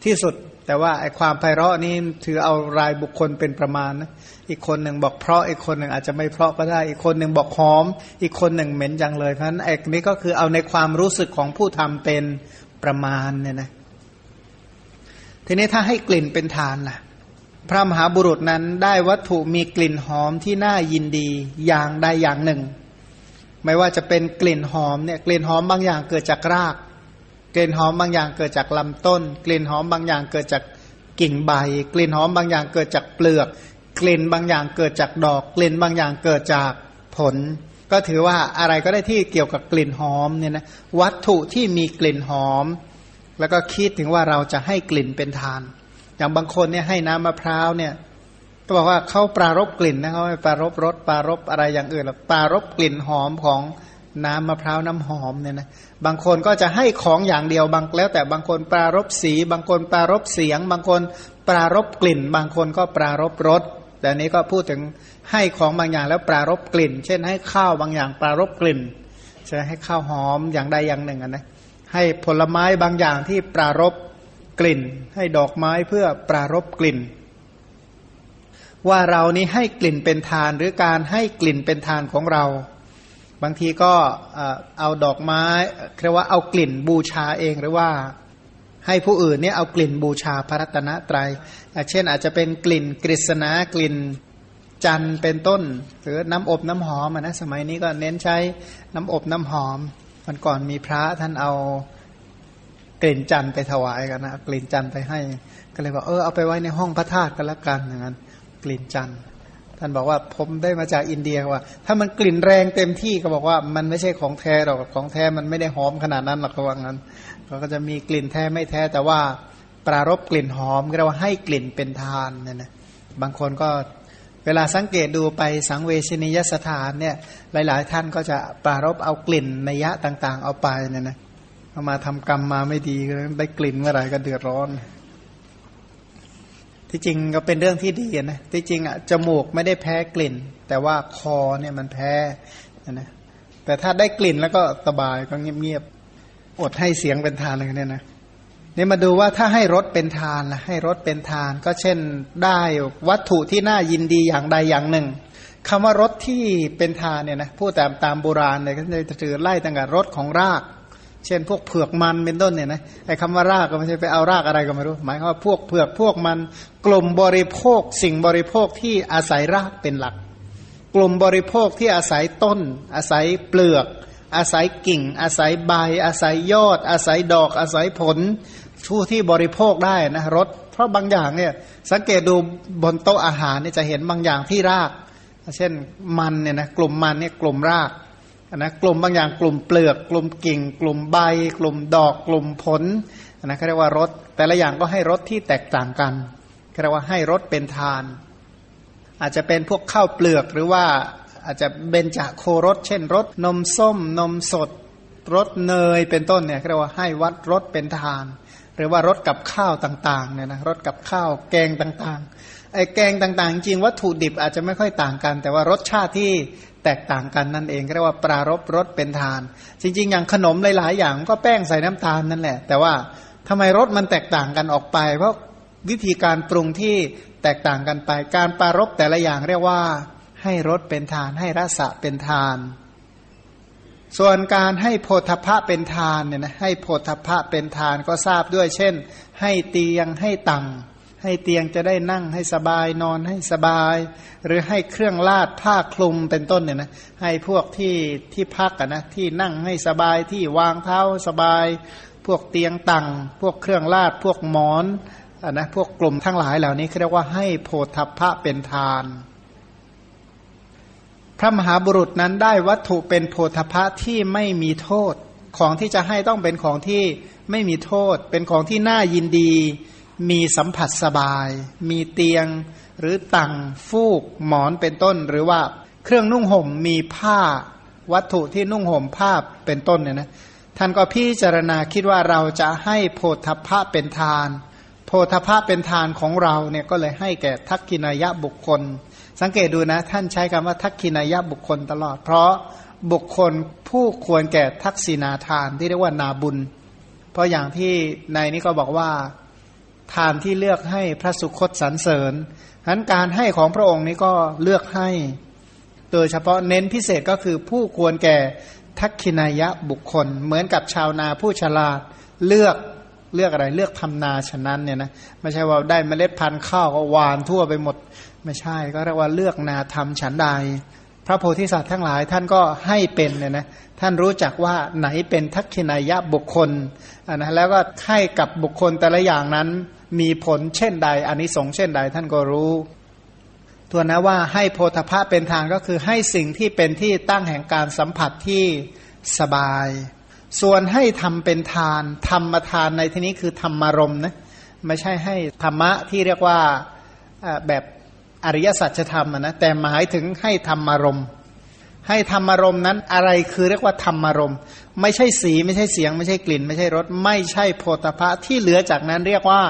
ที่สุด แต่ว่าไอ้ความไพเราะนี่ถือเอารายบุคคลเป็นประมาณนะอีกคนหนึ่งบอกเพราะอีกคนหนึ่งอาจจะไม่เพราะก็ได้ อีกคนหนึ่งบอกหอม อีกคนหนึ่งเหม็นจังเลยเพราะฉะนั้นไอ้นี้ก็คือเอาในความรู้สึกของผู้ทำเป็นประมาณเนี่ยนะ ทีนี้ถ้าให้กลิ่นเป็นทานล่ะ พระมหาบุรุษนั้นได้วัตถุมีกลิ่นหอมที่น่ายินดีอย่างใดอย่างหนึ่ง ไม่ว่าจะเป็นกลิ่นหอมเนี่ยกลิ่นหอมบางอย่างเกิดจากราก กลิ่นหอมบางอย่างเกิดจากลำต้น กลิ่นหอมบางอย่างเกิดจากกิ่งใบ กลิ่นหอมบางอย่างเกิดจากเปลือก กลิ่นบางอย่างเกิดจากดอก กลิ่นบางอย่างเกิดจากผล ก็ถือว่าอะไรก็ได้ที่เกี่ยวกับกลิ่นหอมเนี่ยนะวัตถุที่มีกลิ่นหอม แล้วก็คิดถึงว่าเราจะให้กลิ่นเป็นทาน อย่างบางคนเนี่ยให้น้ำมะพร้าวเนี่ยก็บอกว่าเขาปรารบกลิ่นนะเขาไม่ปรารบรสปรารบอะไรอย่างอื่นหรอกปรารบกลิ่นหอมของน้ำมะพร้าวน้ำหอมเนี่ยนะบางคนก็จะให้ของอย่างเดียวบางแล้ว แต่บางคนปรารบสี บางคนปรารบเสียง บางคนปรารบกลิ่น บางคนก็ปรารบรสแต่นี้ก็พูดถึงให้ของบางอย่างแล้วปรารบกลิ่น เช่นให้ข้าวบางอย่างปรารบกลิ่นใช่ให้ข้าวหอมอย่างใดอย่างหนึ่งนะ ให้ผลไม้บางอย่างที่ปรารบกลิ่น ให้ดอกไม้เพื่อปรารบกลิ่น ว่าเรานี้ให้กลิ่นเป็นทานหรือการให้กลิ่นเป็นทานของเรา บางทีก็เอาดอกไม้เรียกว่าเอากลิ่นบูชาเองหรือว่าให้ผู้อื่นเนี่ยเอากลิ่นบูชาพระรัตนตรยัย เช่นอาจจะเป็นกลิ่นกฤษณากลิ่นจันเป็นต้น หรือน้ำอบน้ำหอมนะสมัยนี้ก็เน้นใช้น้ำอบน้ำหอม มันก่อนมีพระท่านเอากลิ่นจันไปถวายกันนะกลิ่นจันไปให้ ก็เลยบอกเออเอาไปไว้ในห้องพระธาตุกันละกันอย่างนั้น กลิ่นจันทท่านบอกว่าผมได้มาจากอินเดียว่า ถ้ามันกลิ่นแรงเต็มที่ก็บอกว่ามันไม่ใช่ของแท้หรอกของแท้มันไม่ได้หอมขนาดนั้นหรอกว่างั้นก็จะมีกลิ่นแท้ไม่แท้แต่ว่าปรารบกลิ่นหอมก็เรียกว่าให้กลิ่นเป็นทานเนี่ยนะบางคนก็ เวลาสังเกตดูไปสังเวชนียสถานเนี่ยหลาย ๆ ท่านก็จะปรารบเอากลิ่นนยะต่าง ๆ เอาไปเนี่ยนะเอามาทำกรรมมาไม่ดีได้กลิ่นเมื่อไหร่ก็เดือดร้อน ที่จริงก็เป็นเรื่องที่ดีนะที่จริงอะจมูกไม่ได้แพ้กลิ่น แต่ว่าคอเนี่ยมันแพ้นะแต่ถ้าได้กลิ่นแล้วก็สบายก็เงียบๆอดให้เสียงเป็นทานอะไรเนี่ยนะ นี่มาดูว่าถ้าให้รสเป็นทานละให้รสเป็นทาน ก็เช่นได้วัตถุที่น่ายินดีอย่างใดอย่างหนึ่งคำว่ารสที่เป็นทานเนี่ยนะพูดตามตามโบราณเนี่ยก็จะถือไล่ตั้งแต่รสของราก เช่น พวกเผือกมันเป็นต้นเนี่ยนะไอ้คำว่ารากก็ไม่ใช่ไปเอารากอะไรก็ไม่รู้ หมายความว่าพวกเผือกพวกมัน กลุ่มบริโภคสิ่งบริโภคที่อาศัยรากเป็นหลัก กลุ่มบริโภคที่อาศัยต้น อาศัยเปลือก อาศัยกิ่ง อาศัยใบ อาศัยยอด อาศัยดอก อาศัยผล ผู้ที่บริโภคได้นะรสเพราะบางอย่างเนี่ยสังเกตดูบนโต๊ะอาหารเนี่ยจะเห็นบางอย่างที่ราก เช่นมันเนี่ยนะกลุ่มมันเนี่ยกลุ่มรากนะกลุ่มบางอย่างกลุ่มเปลือก กลุ่มกิ่ง กลุ่มใบ กลุ่มดอก กลุ่มผลนะเขาเรียกว่ารสแต่ละอย่างก็ให้รสที่แตกต่างกันเขาเรียกว่าให้รสเป็นทาน อาจจะเป็นพวกข้าวเปลือกหรือว่าอาจจะเบญจโครสเช่นรสนมส้ม นมสดรสเนยเป็นต้นเนี่ยเรียกว่าให้วัดรสเป็นทาน หรือว่ารสกับข้าวต่างๆเนี่ยนะรสกับข้าวแกงต่างๆไอ้แกงต่างๆ จริงวัตถุดิบอาจจะไม่ค่อยต่างกัน แต่ว่ารสชาติที่แตกต่างกันนั่นเองเรียกว่าปรารบรสเป็นทาน จริง ๆ อย่างขนมหลายๆอย่างก็แป้งใส่น้ำตาลนั่นแหละ แต่ว่าทำไมรสมันแตกต่างกันออกไป เพราะวิธีการปรุงที่แตกต่างกันไป การปรารบแต่ละอย่างเรียกว่าให้รสเป็นทาน ให้รสะเป็นทาน ส่วนการให้โพธพะเป็นทานเนี่ยนะให้โพธพะเป็นทานก็ทราบด้วย เช่น ให้เตียงให้ตังให้เตียงจะได้นั่งให้สบายนอนให้สบาย หรือให้เครื่องลาดผ้าคลุมเป็นต้นเนี่ยนะให้พวกที่ที่พักกันะที่นั่งให้สบายที่วางเท้าสบาย พวกเตียงตังพวกเครื่องลาดพวกหมอนอะนะพวกกลุ่มทั้งหลายเหล่านี้เรียกว่าให้โพธพะเป็นทาน พระมหาบุรุษนั้นได้วัตถุเป็นโพธพะที่ไม่มีโทษ ของที่จะให้ต้องเป็นของที่ไม่มีโทษ เป็นของที่น่ายินดี มีสัมผัสสบาย มีเตียง หรือตังฟูก หมอนเป็นต้น หรือว่าเครื่องนุ่งห่มมีผ้าวัตถุที่นุ่งห่มผ้าเป็นต้นเนี่ยนะท่านก็พิจารณาคิดว่าเราจะให้โพธพะเป็นทาน โพธพะเป็นทานของเราเนี่ยก็เลยให้แก่ทักกินายะบุคคล สังเกตดูนะ ท่านใช้คำว่าทักขินายบุคคลตลอด เพราะบุคคลผู้ควรแก่ทักษินาทานที่เรียกว่านาบุญ เพราะอย่างที่ในนี้ก็บอกว่าทานที่เลือกให้พระสุคตสรรเสริญฉะนั้นการให้ของพระองค์นี้ก็เลือกให้ โดยเฉพาะเน้นพิเศษก็คือผู้ควรแก่ทักขินายะบุคคล เหมือนกับชาวนาผู้ฉลาดเลือกเลือกอะไรเลือกทำนาฉะนั้นเนี่ยนะไม่ใช่ว่าได้เมล็ดพันธุ์ข้าวก็หวานทั่วไปหมด ไม่ใช่ก็เรียกว่าเลือกนาทำฉันใด พระโพธิสัตว์ทั้งหลายท่านก็ให้เป็นเนี่ยนะท่านรู้จักว่าไหนเป็นทักขินายะบุคคลนนะแล้วก็ให้กับบุคคลแต่ละอย่างนั้นมีผลเช่นใดอันนี้สงเช่นใดท่านก็รู้ตัวนะว่าให้โพธพเป็นทางก็คือให้สิ่งที่เป็นที่ตั้งแห่งการสัมผัสที่สบาย ส่วนให้ทำเป็นทานธรรมทานในที่นี้คือธรรมารมนะไม่ใช่ให้ธรรมะที่เรียกว่าแบบ อริยสัจธรรมนะแต่หมายถึงให้ธรรมารมณ์ให้ธรรมารมณ์นั้นอะไรคือเรียกว่าธรรมารมณ์ไม่ใช่สีไม่ใช่เสียง ไม่ใช่กลิ่น ไม่ใช่รสไม่ใช่โพธพะที่เหลือจากนั้นเรียกว่า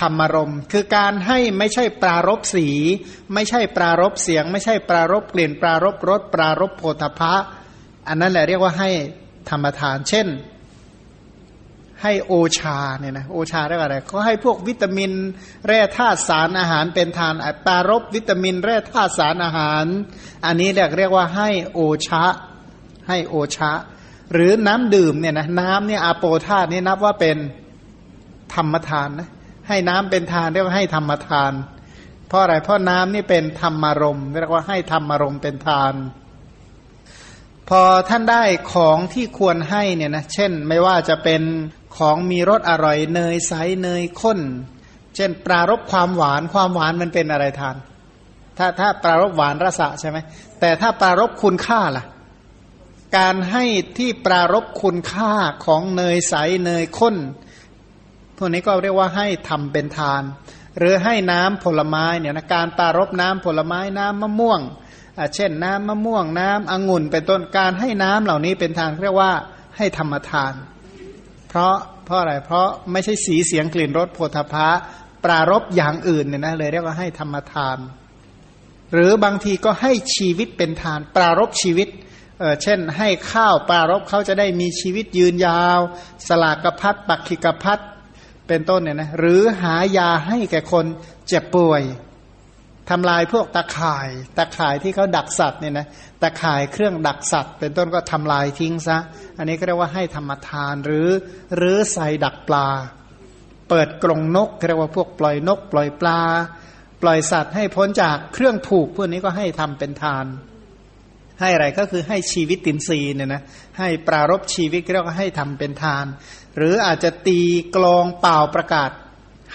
ธรรมารมณ์คือการให้ไม่ใช่ปรารบสี ไม่ใช่ปรารบเสียง ไม่ใช่ปรารบกลิ่น ปรารบรสปรารบโพธพะ อันนั้นแหละเรียกว่าให้ธรรมทาน เช่น ให้โอชาเนี่ยนะโอชาเรียกอะไรเขาให้พวกวิตามิน แร่ธาตุสารอาหารเป็นทานปารบวิตามิน แร่ธาตุสารอาหาร อันนี้เรียกเรียกว่าให้โอชาให้โอชาหรือน้ำดื่มเนี่ยนะน้ำเนี่ยอาโปธาตุนี่นับว่าเป็นธรรมทานนะให้น้ำเป็นทานเรียกว่าให้ธรรมทาน เพราะอะไรเพราะน้ำนี่เป็นธรรมารมเรียกว่าให้ธรรมารมเป็นทาน พอท่านได้ของที่ควรให้เนี่ยนะเช่นไม่ว่าจะเป็นของมีรสอร่อยเนยใสเนยข้น เช่น ปรารบความหวานความหวานมันเป็นอะไรทาน ถ้าถ้าปรารบหวานรสะใช่ไหมแต่ถ้าปรารบคุณค่าล่ะ การให้ที่ปรารบคุณค่าของเนยใสเนยข้นพวกนี้ก็เรียกว่าให้ทำเป็นทาน หรือให้น้ำผลไม้เนี่ยนะการปรารบน้ำผลไม้น้ำมะม่วง เช่นน้ำมะม่วงน้ำองุ่นเป็นต้นการให้น้ำเหล่านี้เป็นทางเรียกว่าให้ธรรมทาน เพราะเพราะอะไรเพราะไม่ใช่สีเสียงกลิ่นรสโพธพะปรารบอย่างอื่นเนี่ยนะเลยเรียกว่าให้ธรรมทาน หรือบางทีก็ให้ชีวิตเป็นทาน ปรารบชีวิตเออเช่น ให้ข้าวปรารบเขาจะได้มีชีวิตยืนยาว สลากพัดปักขิกพัดเป็นต้นเนี่ยนะหรือหายาให้แก่คนเจ็บป่วย ทำลายพวกตะข่าย ตะข่ายที่เขาดักสัตว์เนี่ยนะตะข่ายเครื่องดักสัตว์ เป็นต้นก็ทำลายทิ้งซะ อันนี้ก็เรียกว่าให้ธรรมทานหรือหรือใส่ดักปลา เปิดกรงนกเรียกว่าพวกปล่อยนก ปล่อยปลา ปล่อยสัตว์ให้พ้นจากเครื่องผูกพวกนี้ก็ให้ทำเป็นทาน ให้อะไรก็คือให้ชีวิตตินซีเนี่ยนะให้ปรารบชีวิตเรียกว่าให้ทำเป็นทาน หรืออาจจะตีกลองเป่าประกาศ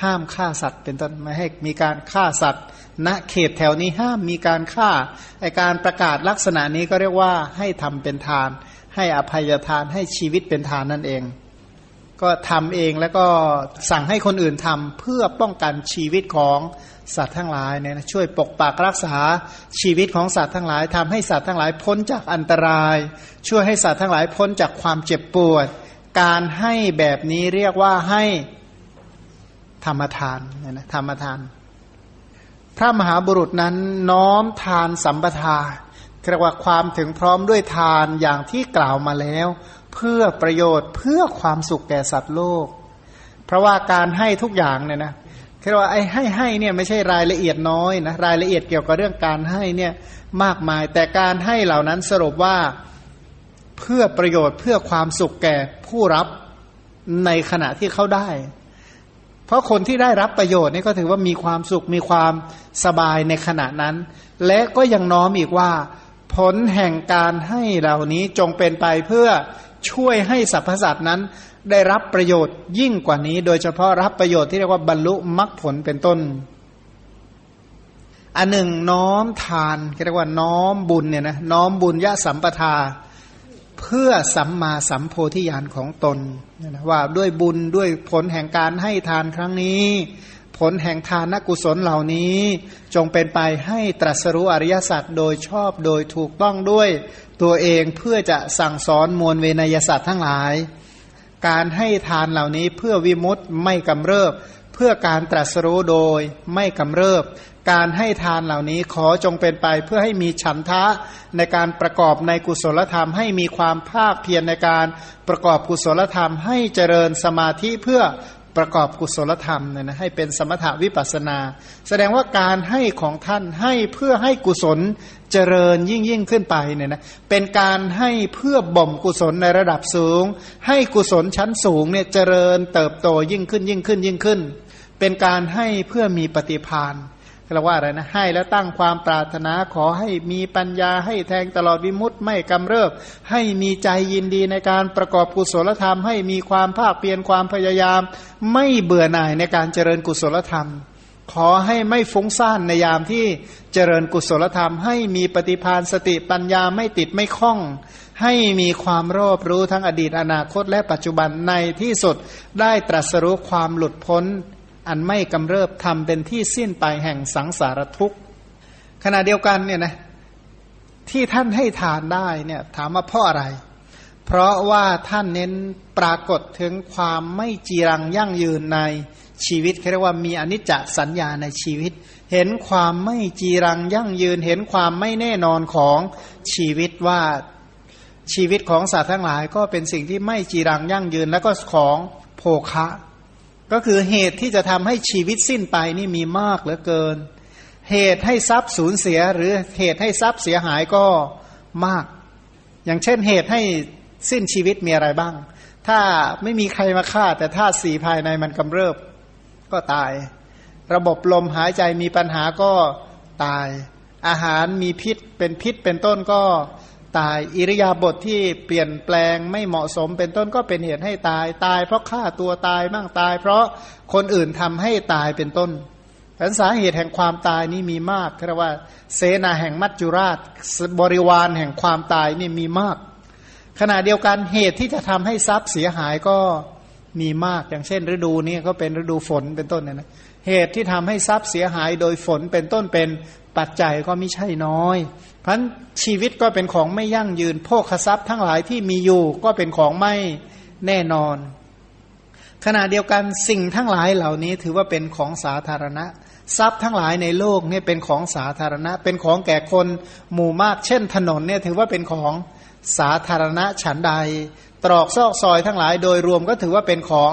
ห้ามฆ่าสัตว์ เป็นต้นไม่ให้มีการฆ่าสัตว์ ณเขตแถวนี้ห้ามมีการฆ่าไอการประกาศลักษณะนี้ก็เรียกว่าให้ทำเป็นทาน ให้อภัยทานให้ชีวิตเป็นทานนั่นเอง ก็ทำเองแล้วก็สั่งให้คนอื่นทำเพื่อป้องกันชีวิตของสัตว์ทั้งหลายเนี่ยช่วยปกปักรักษาชีวิตของสัตว์ทั้งหลายทำให้สัตว์ทั้งหลายพ้นจากอันตราย ช่วยให้สัตว์ทั้งหลายพ้นจากความเจ็บปวด การให้แบบนี้เรียกว่าให้ธรรมทานเนี่ยนะธรรมทาน พระมหาบุรุษนั้นน้อมทานสัมปทาเรียกว่าความถึงพร้อมด้วยทานอย่างที่กล่าวมาแล้ว เพื่อประโยชน์เพื่อความสุขแก่สัตว์โลก เพราะว่าการให้ทุกอย่างเนี่ยนะเรียกว่าไอ้ให้ให้เนี่ยไม่ใช่รายละเอียดน้อยนะรายละเอียดเกี่ยวกับเรื่องการให้เนี่ยมากมาย แต่การให้เหล่านั้นสรุปว่าเพื่อประโยชน์เพื่อความสุขแก่ผู้รับในขณะที่เขาได้ เพราะคนที่ได้รับประโยชน์นี่ก็ถือว่ามีความสุขมีความสบายในขณะนั้น และก็ยังน้อมอีกว่า ผลแห่งการให้เหล่านี้จงเป็นไปเพื่อช่วยให้สรรพสัตว์นั้น ได้รับประโยชน์ยิ่งกว่านี้ โดยเฉพาะรับประโยชน์ที่เรียกว่าบรรลุมรรคผลเป็นต้น อันหนึ่งน้อมทานเรียกว่าน้อมบุญเนี่ยนะน้อมบุญยะสัมปทา เพื่อสัมมาสัมโพธิญาณของตนนะว่าด้วยบุญด้วยผลแห่งการให้ทานครั้งนี้ ผลแห่งทานนกุศลเหล่านี้ จงเป็นไปให้ตรัสรู้อริยสัจโดยชอบโดยถูกต้องด้วยตัวเองเพื่อจะสั่งสอนมวลเวนยสัตว์ทั้งหลาย การให้ทานเหล่านี้เพื่อวิมุตต์ไม่กำเริบ เพื่อการตรัสรู้โดยไม่กำเริบ การให้ทานเหล่านี้ขอจงเป็นไปเพื่อให้มีฉันทะในการประกอบในกุศลธรรม ให้มีความภาคเพียรในการประกอบกุศลธรรม ให้เจริญสมาธิเพื่อประกอบกุศลธรรมเนี่ยนะให้เป็นสมถวิปัสนา แสดงว่าการให้ของท่านให้เพื่อให้กุศลเจริญยิ่งยิ่งขึ้นไปเนี่ยนะเป็นการให้เพื่อบ่มกุศลในระดับสูง ให้กุศลชั้นสูงเนี่ยเจริญเติบโตยิ่งขึ้นยิ่งขึ้นยิ่งขึ้น เป็นการให้เพื่อมีปฏิพานเรียกว่าอะไรนะให้แล้วตั้งความปรารถนาขอให้มีปัญญาให้แทงตลอดวิมุตต์ไม่กำเริบ ให้มีใจยินดีในการประกอบกุศลธรรม ให้มีความภาคเพียรความพยายาม ไม่เบื่อหน่ายในการเจริญกุศลธรรม ขอให้ไม่ฟุ้งซ่านในยามที่เจริญกุศลธรรม ให้มีปฏิพานสติปัญญาไม่ติดไม่คล้อง ให้มีความรอบรู้ทั้งอดีตอนาคตและปัจจุบันในที่สุดได้ตรัสรู้ความหลุดพ้น อันไม่กำเริบทำเป็นที่สิ้นไปแห่งสังสารทุกข์ ขณะเดียวกันเนี่ยนะที่ท่านให้ทานได้เนี่ยถามว่าเพราะอะไร เพราะว่าท่านเน้นปรากฏถึงความไม่จีรังยั่งยืนในชีวิตเรียกว่ามีอนิจจสัญญาในชีวิต เห็นความไม่จีรังยั่งยืน เห็นความไม่แน่นอนของชีวิตว่าชีวิตของสัตว์ทั้งหลาย ก็เป็นสิ่งที่ไม่จีรังยั่งยืน แล้วก็ของโภคะ ก็คือเหตุที่จะทำให้ชีวิตสิ้นไปนี่มีมากเหลือเกิน เหตุให้ทรัพย์สูญเสีย หรือเหตุให้ทรัพย์เสียหายก็มาก อย่างเช่นเหตุให้สิ้นชีวิตมีอะไรบ้าง ถ้าไม่มีใครมาฆ่า แต่ถ้าสีภายในมันกำเริบก็ตาย ระบบลมหายใจมีปัญหาก็ตาย อาหารมีพิษเป็นพิษเป็นต้นก็ ตาย อิริยาบถทที่เปลี่ยนแปลงไม่เหมาะสม เป็นต้นก็เป็นเหตุให้ตายตาย เพราะฆ่าตัวตายมั่งตาย เพราะคนอื่นทำให้ตายเป็นต้นผลสาเหตุแห่งความตายนี่มีมากเรียกว่า เสนาแห่งมัจจุราชบริวารแห่งความตายนี่มีมาก ขณะเดียวกันเหตุที่จะทำให้ทรัพย์เสียหายก็มีมากอย่างเช่น ฤดูนี้ก็เป็นฤดูฝนเป็นต้นเนี่ยนะเหตุที่ทำให้ทรัพย์เสียหายโดยฝนเป็นต้นเป็น ปัจจัยก็ไม่ใช่น้อย เพันชีวิตก็เป็นของไม่ยั่งยืนโภคทรัพย์ทั้งหลายที่มีอยู่ก็เป็นของไม่แน่นอน ขณะเดียวกันสิ่งทั้งหลายเหล่านี้ถือว่าเป็นของสาธารณะ ทรัพย์ทั้งหลายในโลกเนี่ยเป็นของสาธารณะ เป็นของแก่คนหมู่มาก เช่นถนนเนี่ยถือว่าเป็นของสาธารณะฉันใด ตรอกซอกซอยทั้งหลายโดยรวมก็ถือว่าเป็นของ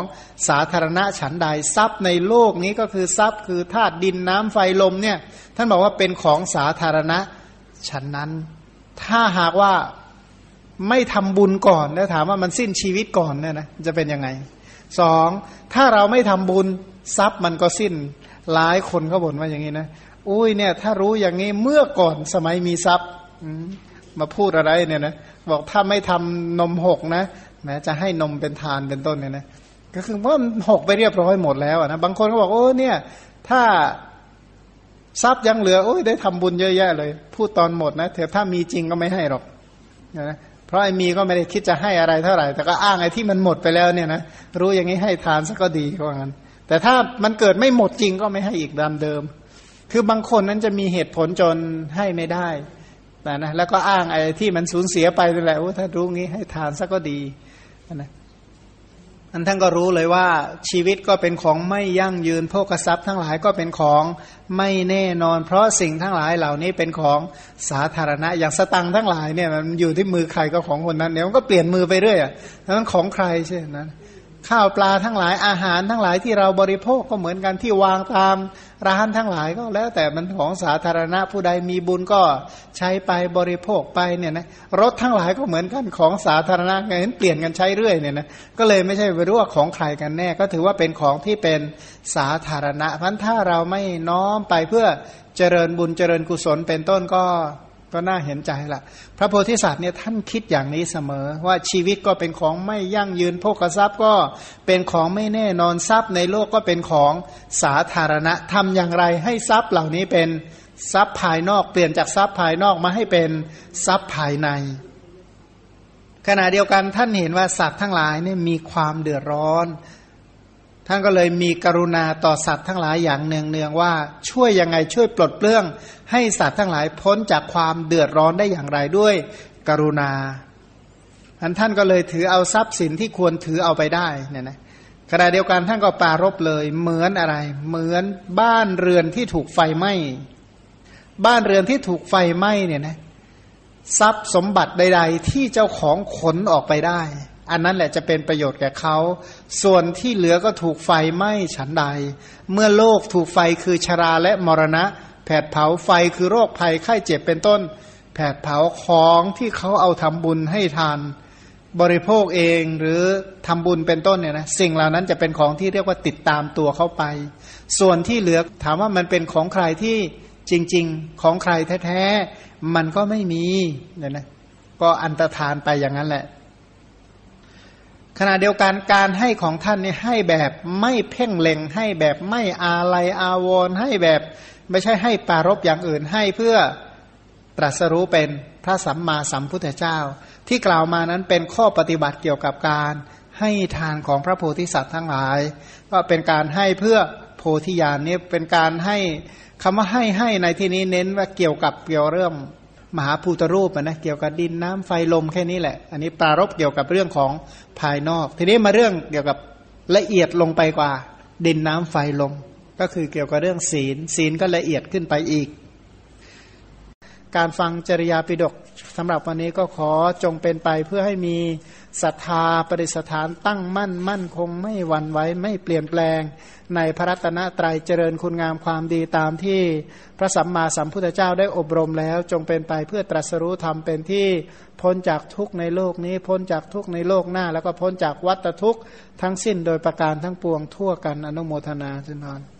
สาธารณะฉันใดทรัพย์ในโลกนี้ก็คือทรัพย์คือธาตุดินน้ำไฟลมเนี่ยท่านบอกว่าเป็นของสาธารณะฉันนั้น ถ้าหากว่าไม่ทำบุญก่อนแล้วถามว่ามันสิ้นชีวิตก่อนเนี่ยนะจะเป็นยังไงสองถ้าเราไม่ทำบุญทรัพย์มันก็สิ้นหลายคนเขาบ่นว่าอย่างนี้นะ อุ้ยเนี่ย ถ้ารู้อย่างนี้เมื่อก่อนสมัยมีทรัพย์ มาพูดอะไรเนี่ยนะบอกถ้าไม่ทำนมหกนะแม้จะให้นมเป็นทานเป็นต้นเนี่ยนะก็คือว่ามันหกไปเรียบร้อยหมดแล้วนะบางคนก็บอกโอ้เนี่ย ถ้าทรัพย์ยังเหลือโอ้ยได้ทำบุญเยอะแยะเลยพูดตอนหมดนะเถอะถ้ามีจริงก็ไม่ให้หรอกนะเพราะไอ้มีก็ไม่ได้คิดจะให้อะไรเท่าไหร่ แต่ก็อ้างไอ้ที่มันหมดไปแล้วเนี่ยนะรู้อย่างนี้ให้ทานซะก็ดีก็งั้น แต่ถ้ามันเกิดไม่หมดจริงก็ไม่ให้อีกตามเดิม คือบางคนนั้นจะมีเหตุผลจนให้ไม่ได้ แต่นะแล้วก็อ้างไอ้ที่มันสูญเสียไปนั่นแหละโอ้ถ้ารู้งี้ให้ทานซะก็ดีนะอันท่านก็รู้เลยว่าชีวิตก็เป็นของไม่ยั่งยืนโภกทรัพย์ทั้งหลายก็เป็นของไม่แน่นอน เพราะสิ่งทั้งหลายเหล่านี้เป็นของสาธารณะ อย่างสตังทั้งหลายเนี่ยมันอยู่ที่มือใครก็ของคนนั้นเนี่ยมันก็เปลี่ยนมือไปเรื่อยอะนั้นของใครใช่ไหมข้าวปลาทั้งหลายอาหารทั้งหลายที่เราบริโภคก็เหมือนกันที่วางตาม ร้านทั้งหลายก็แล้วแต่มันของสาธารณะผู้ใดมีบุญก็ใช้ไปบริโภคไปเนี่ยนะรถทั้งหลายก็เหมือนกันของสาธารณะไงเห็นเปลี่ยนกันใช้เรื่อยเนี่ยนะก็เลยไม่ใช่ไปรู้ว่าของใครกันแน่ ก็ถือว่าเป็นของที่เป็นสาธารณะพันถ้าเราไม่น้อมไปเพื่อเจริญบุญเจริญกุศลเป็นต้นก็ ก็น่าเห็นใจละพระโพธิสัตว์เนี่ยท่านคิดอย่างนี้เสมอ ว่าชีวิตก็เป็นของไม่ยั่งยืนโภกทรัพย์ก็เป็นของไม่แน่นอนทรัพย์ในโลกก็เป็นของสาธารณะทำอย่างไรให้ทรัพย์เหล่านี้เป็นทรัพย์ภายนอกเปลี่ยนจากทรัพย์ภายนอกมาให้เป็นทรัพย์ภายใน ขณะเดียวกันท่านเห็นว่าสัตว์ทั้งหลายเนี่ยมีความเดือดร้อน ท่านก็เลยมีกรุณาต่อสัตว์ทั้งหลายอย่างเนืองเนืองว่าช่วยยังไงช่วยปลดเปลื้อง ให้สัตว์ทั้งหลายพ้นจากความเดือดร้อนได้อย่างไรด้วยกรุณาอันท่านก็เลยถือเอาทรัพย์สินที่ควรถือเอาไปได้เนี่ยนะขณะเดียวกันท่านก็ปารบเลยเหมือนอะไร เหมือนบ้านเรือนที่ถูกไฟไหม้บ้านเรือนที่ถูกไฟไหม้เนี่ยนะทรัพย์สมบัติใด ๆ ที่เจ้าของขนออกไปได้ อันนั้นแหละจะเป็นประโยชน์แก่เขา ส่วนที่เหลือก็ถูกไฟไหม้ฉันใด เมื่อโลกถูกไฟคือชราและมรณะ แผดเผาไฟคือโรคภัยไข้เจ็บเป็นต้น แผดเผาของที่เขาเอาทำบุญให้ทาน บริโภคเองหรือทำบุญเป็นต้นเนี่ยนะสิ่งเหล่านั้นจะเป็นของที่เรียกว่าติดตามตัวเขาไป ส่วนที่เหลือถามว่ามันเป็นของใครที่จริง ๆ ของใครแท้ๆมันก็ไม่มีเนี่ยนะก็อันตรธานไปอย่างนั้นแหละขณะเดียวกันการให้ของท่านเนี่ยให้แบบไม่เพ่งเล็งให้แบบไม่อาลัยอาวรณ์ให้แบบ ไม่ใช่ให้ปารบอย่างอื่นให้เพื่อตรัสรู้เป็นพระสัมมาสัมพุทธเจ้า ที่กล่าวมานั้นเป็นข้อปฏิบัติเกี่ยวกับการให้ทานของพระโพธิสัตว์ทั้งหลายก็เป็นการให้เพื่อโพธิญาณนี่เป็นการให้คำว่าให้ให้ในที่นี้เน้นว่าเกี่ยวกับเกี่ยวเรื่องมหาภูตรูปนะเกี่ยวกับดินน้ำไฟลมแค่นี้แหละ อันนี้ปรารบเกี่ยวกับเรื่องของภายนอก ทีนี้มาเรื่องเกี่ยวกับละเอียดลงไปกว่า ดินน้ำไฟลม ก็คือเกี่ยวกับเรื่องศีล ศีลก็ละเอียดขึ้นไปอีก การฟังจริยาปิดกสำหรับวันนี้ก็ขอจงเป็นไปเพื่อให้มีศรัทธาปริสถานตั้งมั่นมั่นคงไม่หวั่นไหวไม่เปลี่ยนแปลง ในพระรัตนตรัยเจริญคุณงามความดีตามที่พระสัมมาสัมพุทธเจ้าได้อบรมแล้ว จงเป็นไปเพื่อตรัสรู้ธรรมเป็นที่พ้นจากทุกในโลกนี้ พ้นจากทุกในโลกหน้า แล้วก็พ้นจากวัฏทุกข์ทั้งสิ้นโดยประการทั้งปวงทั่วกันอนุโมทนาสินอน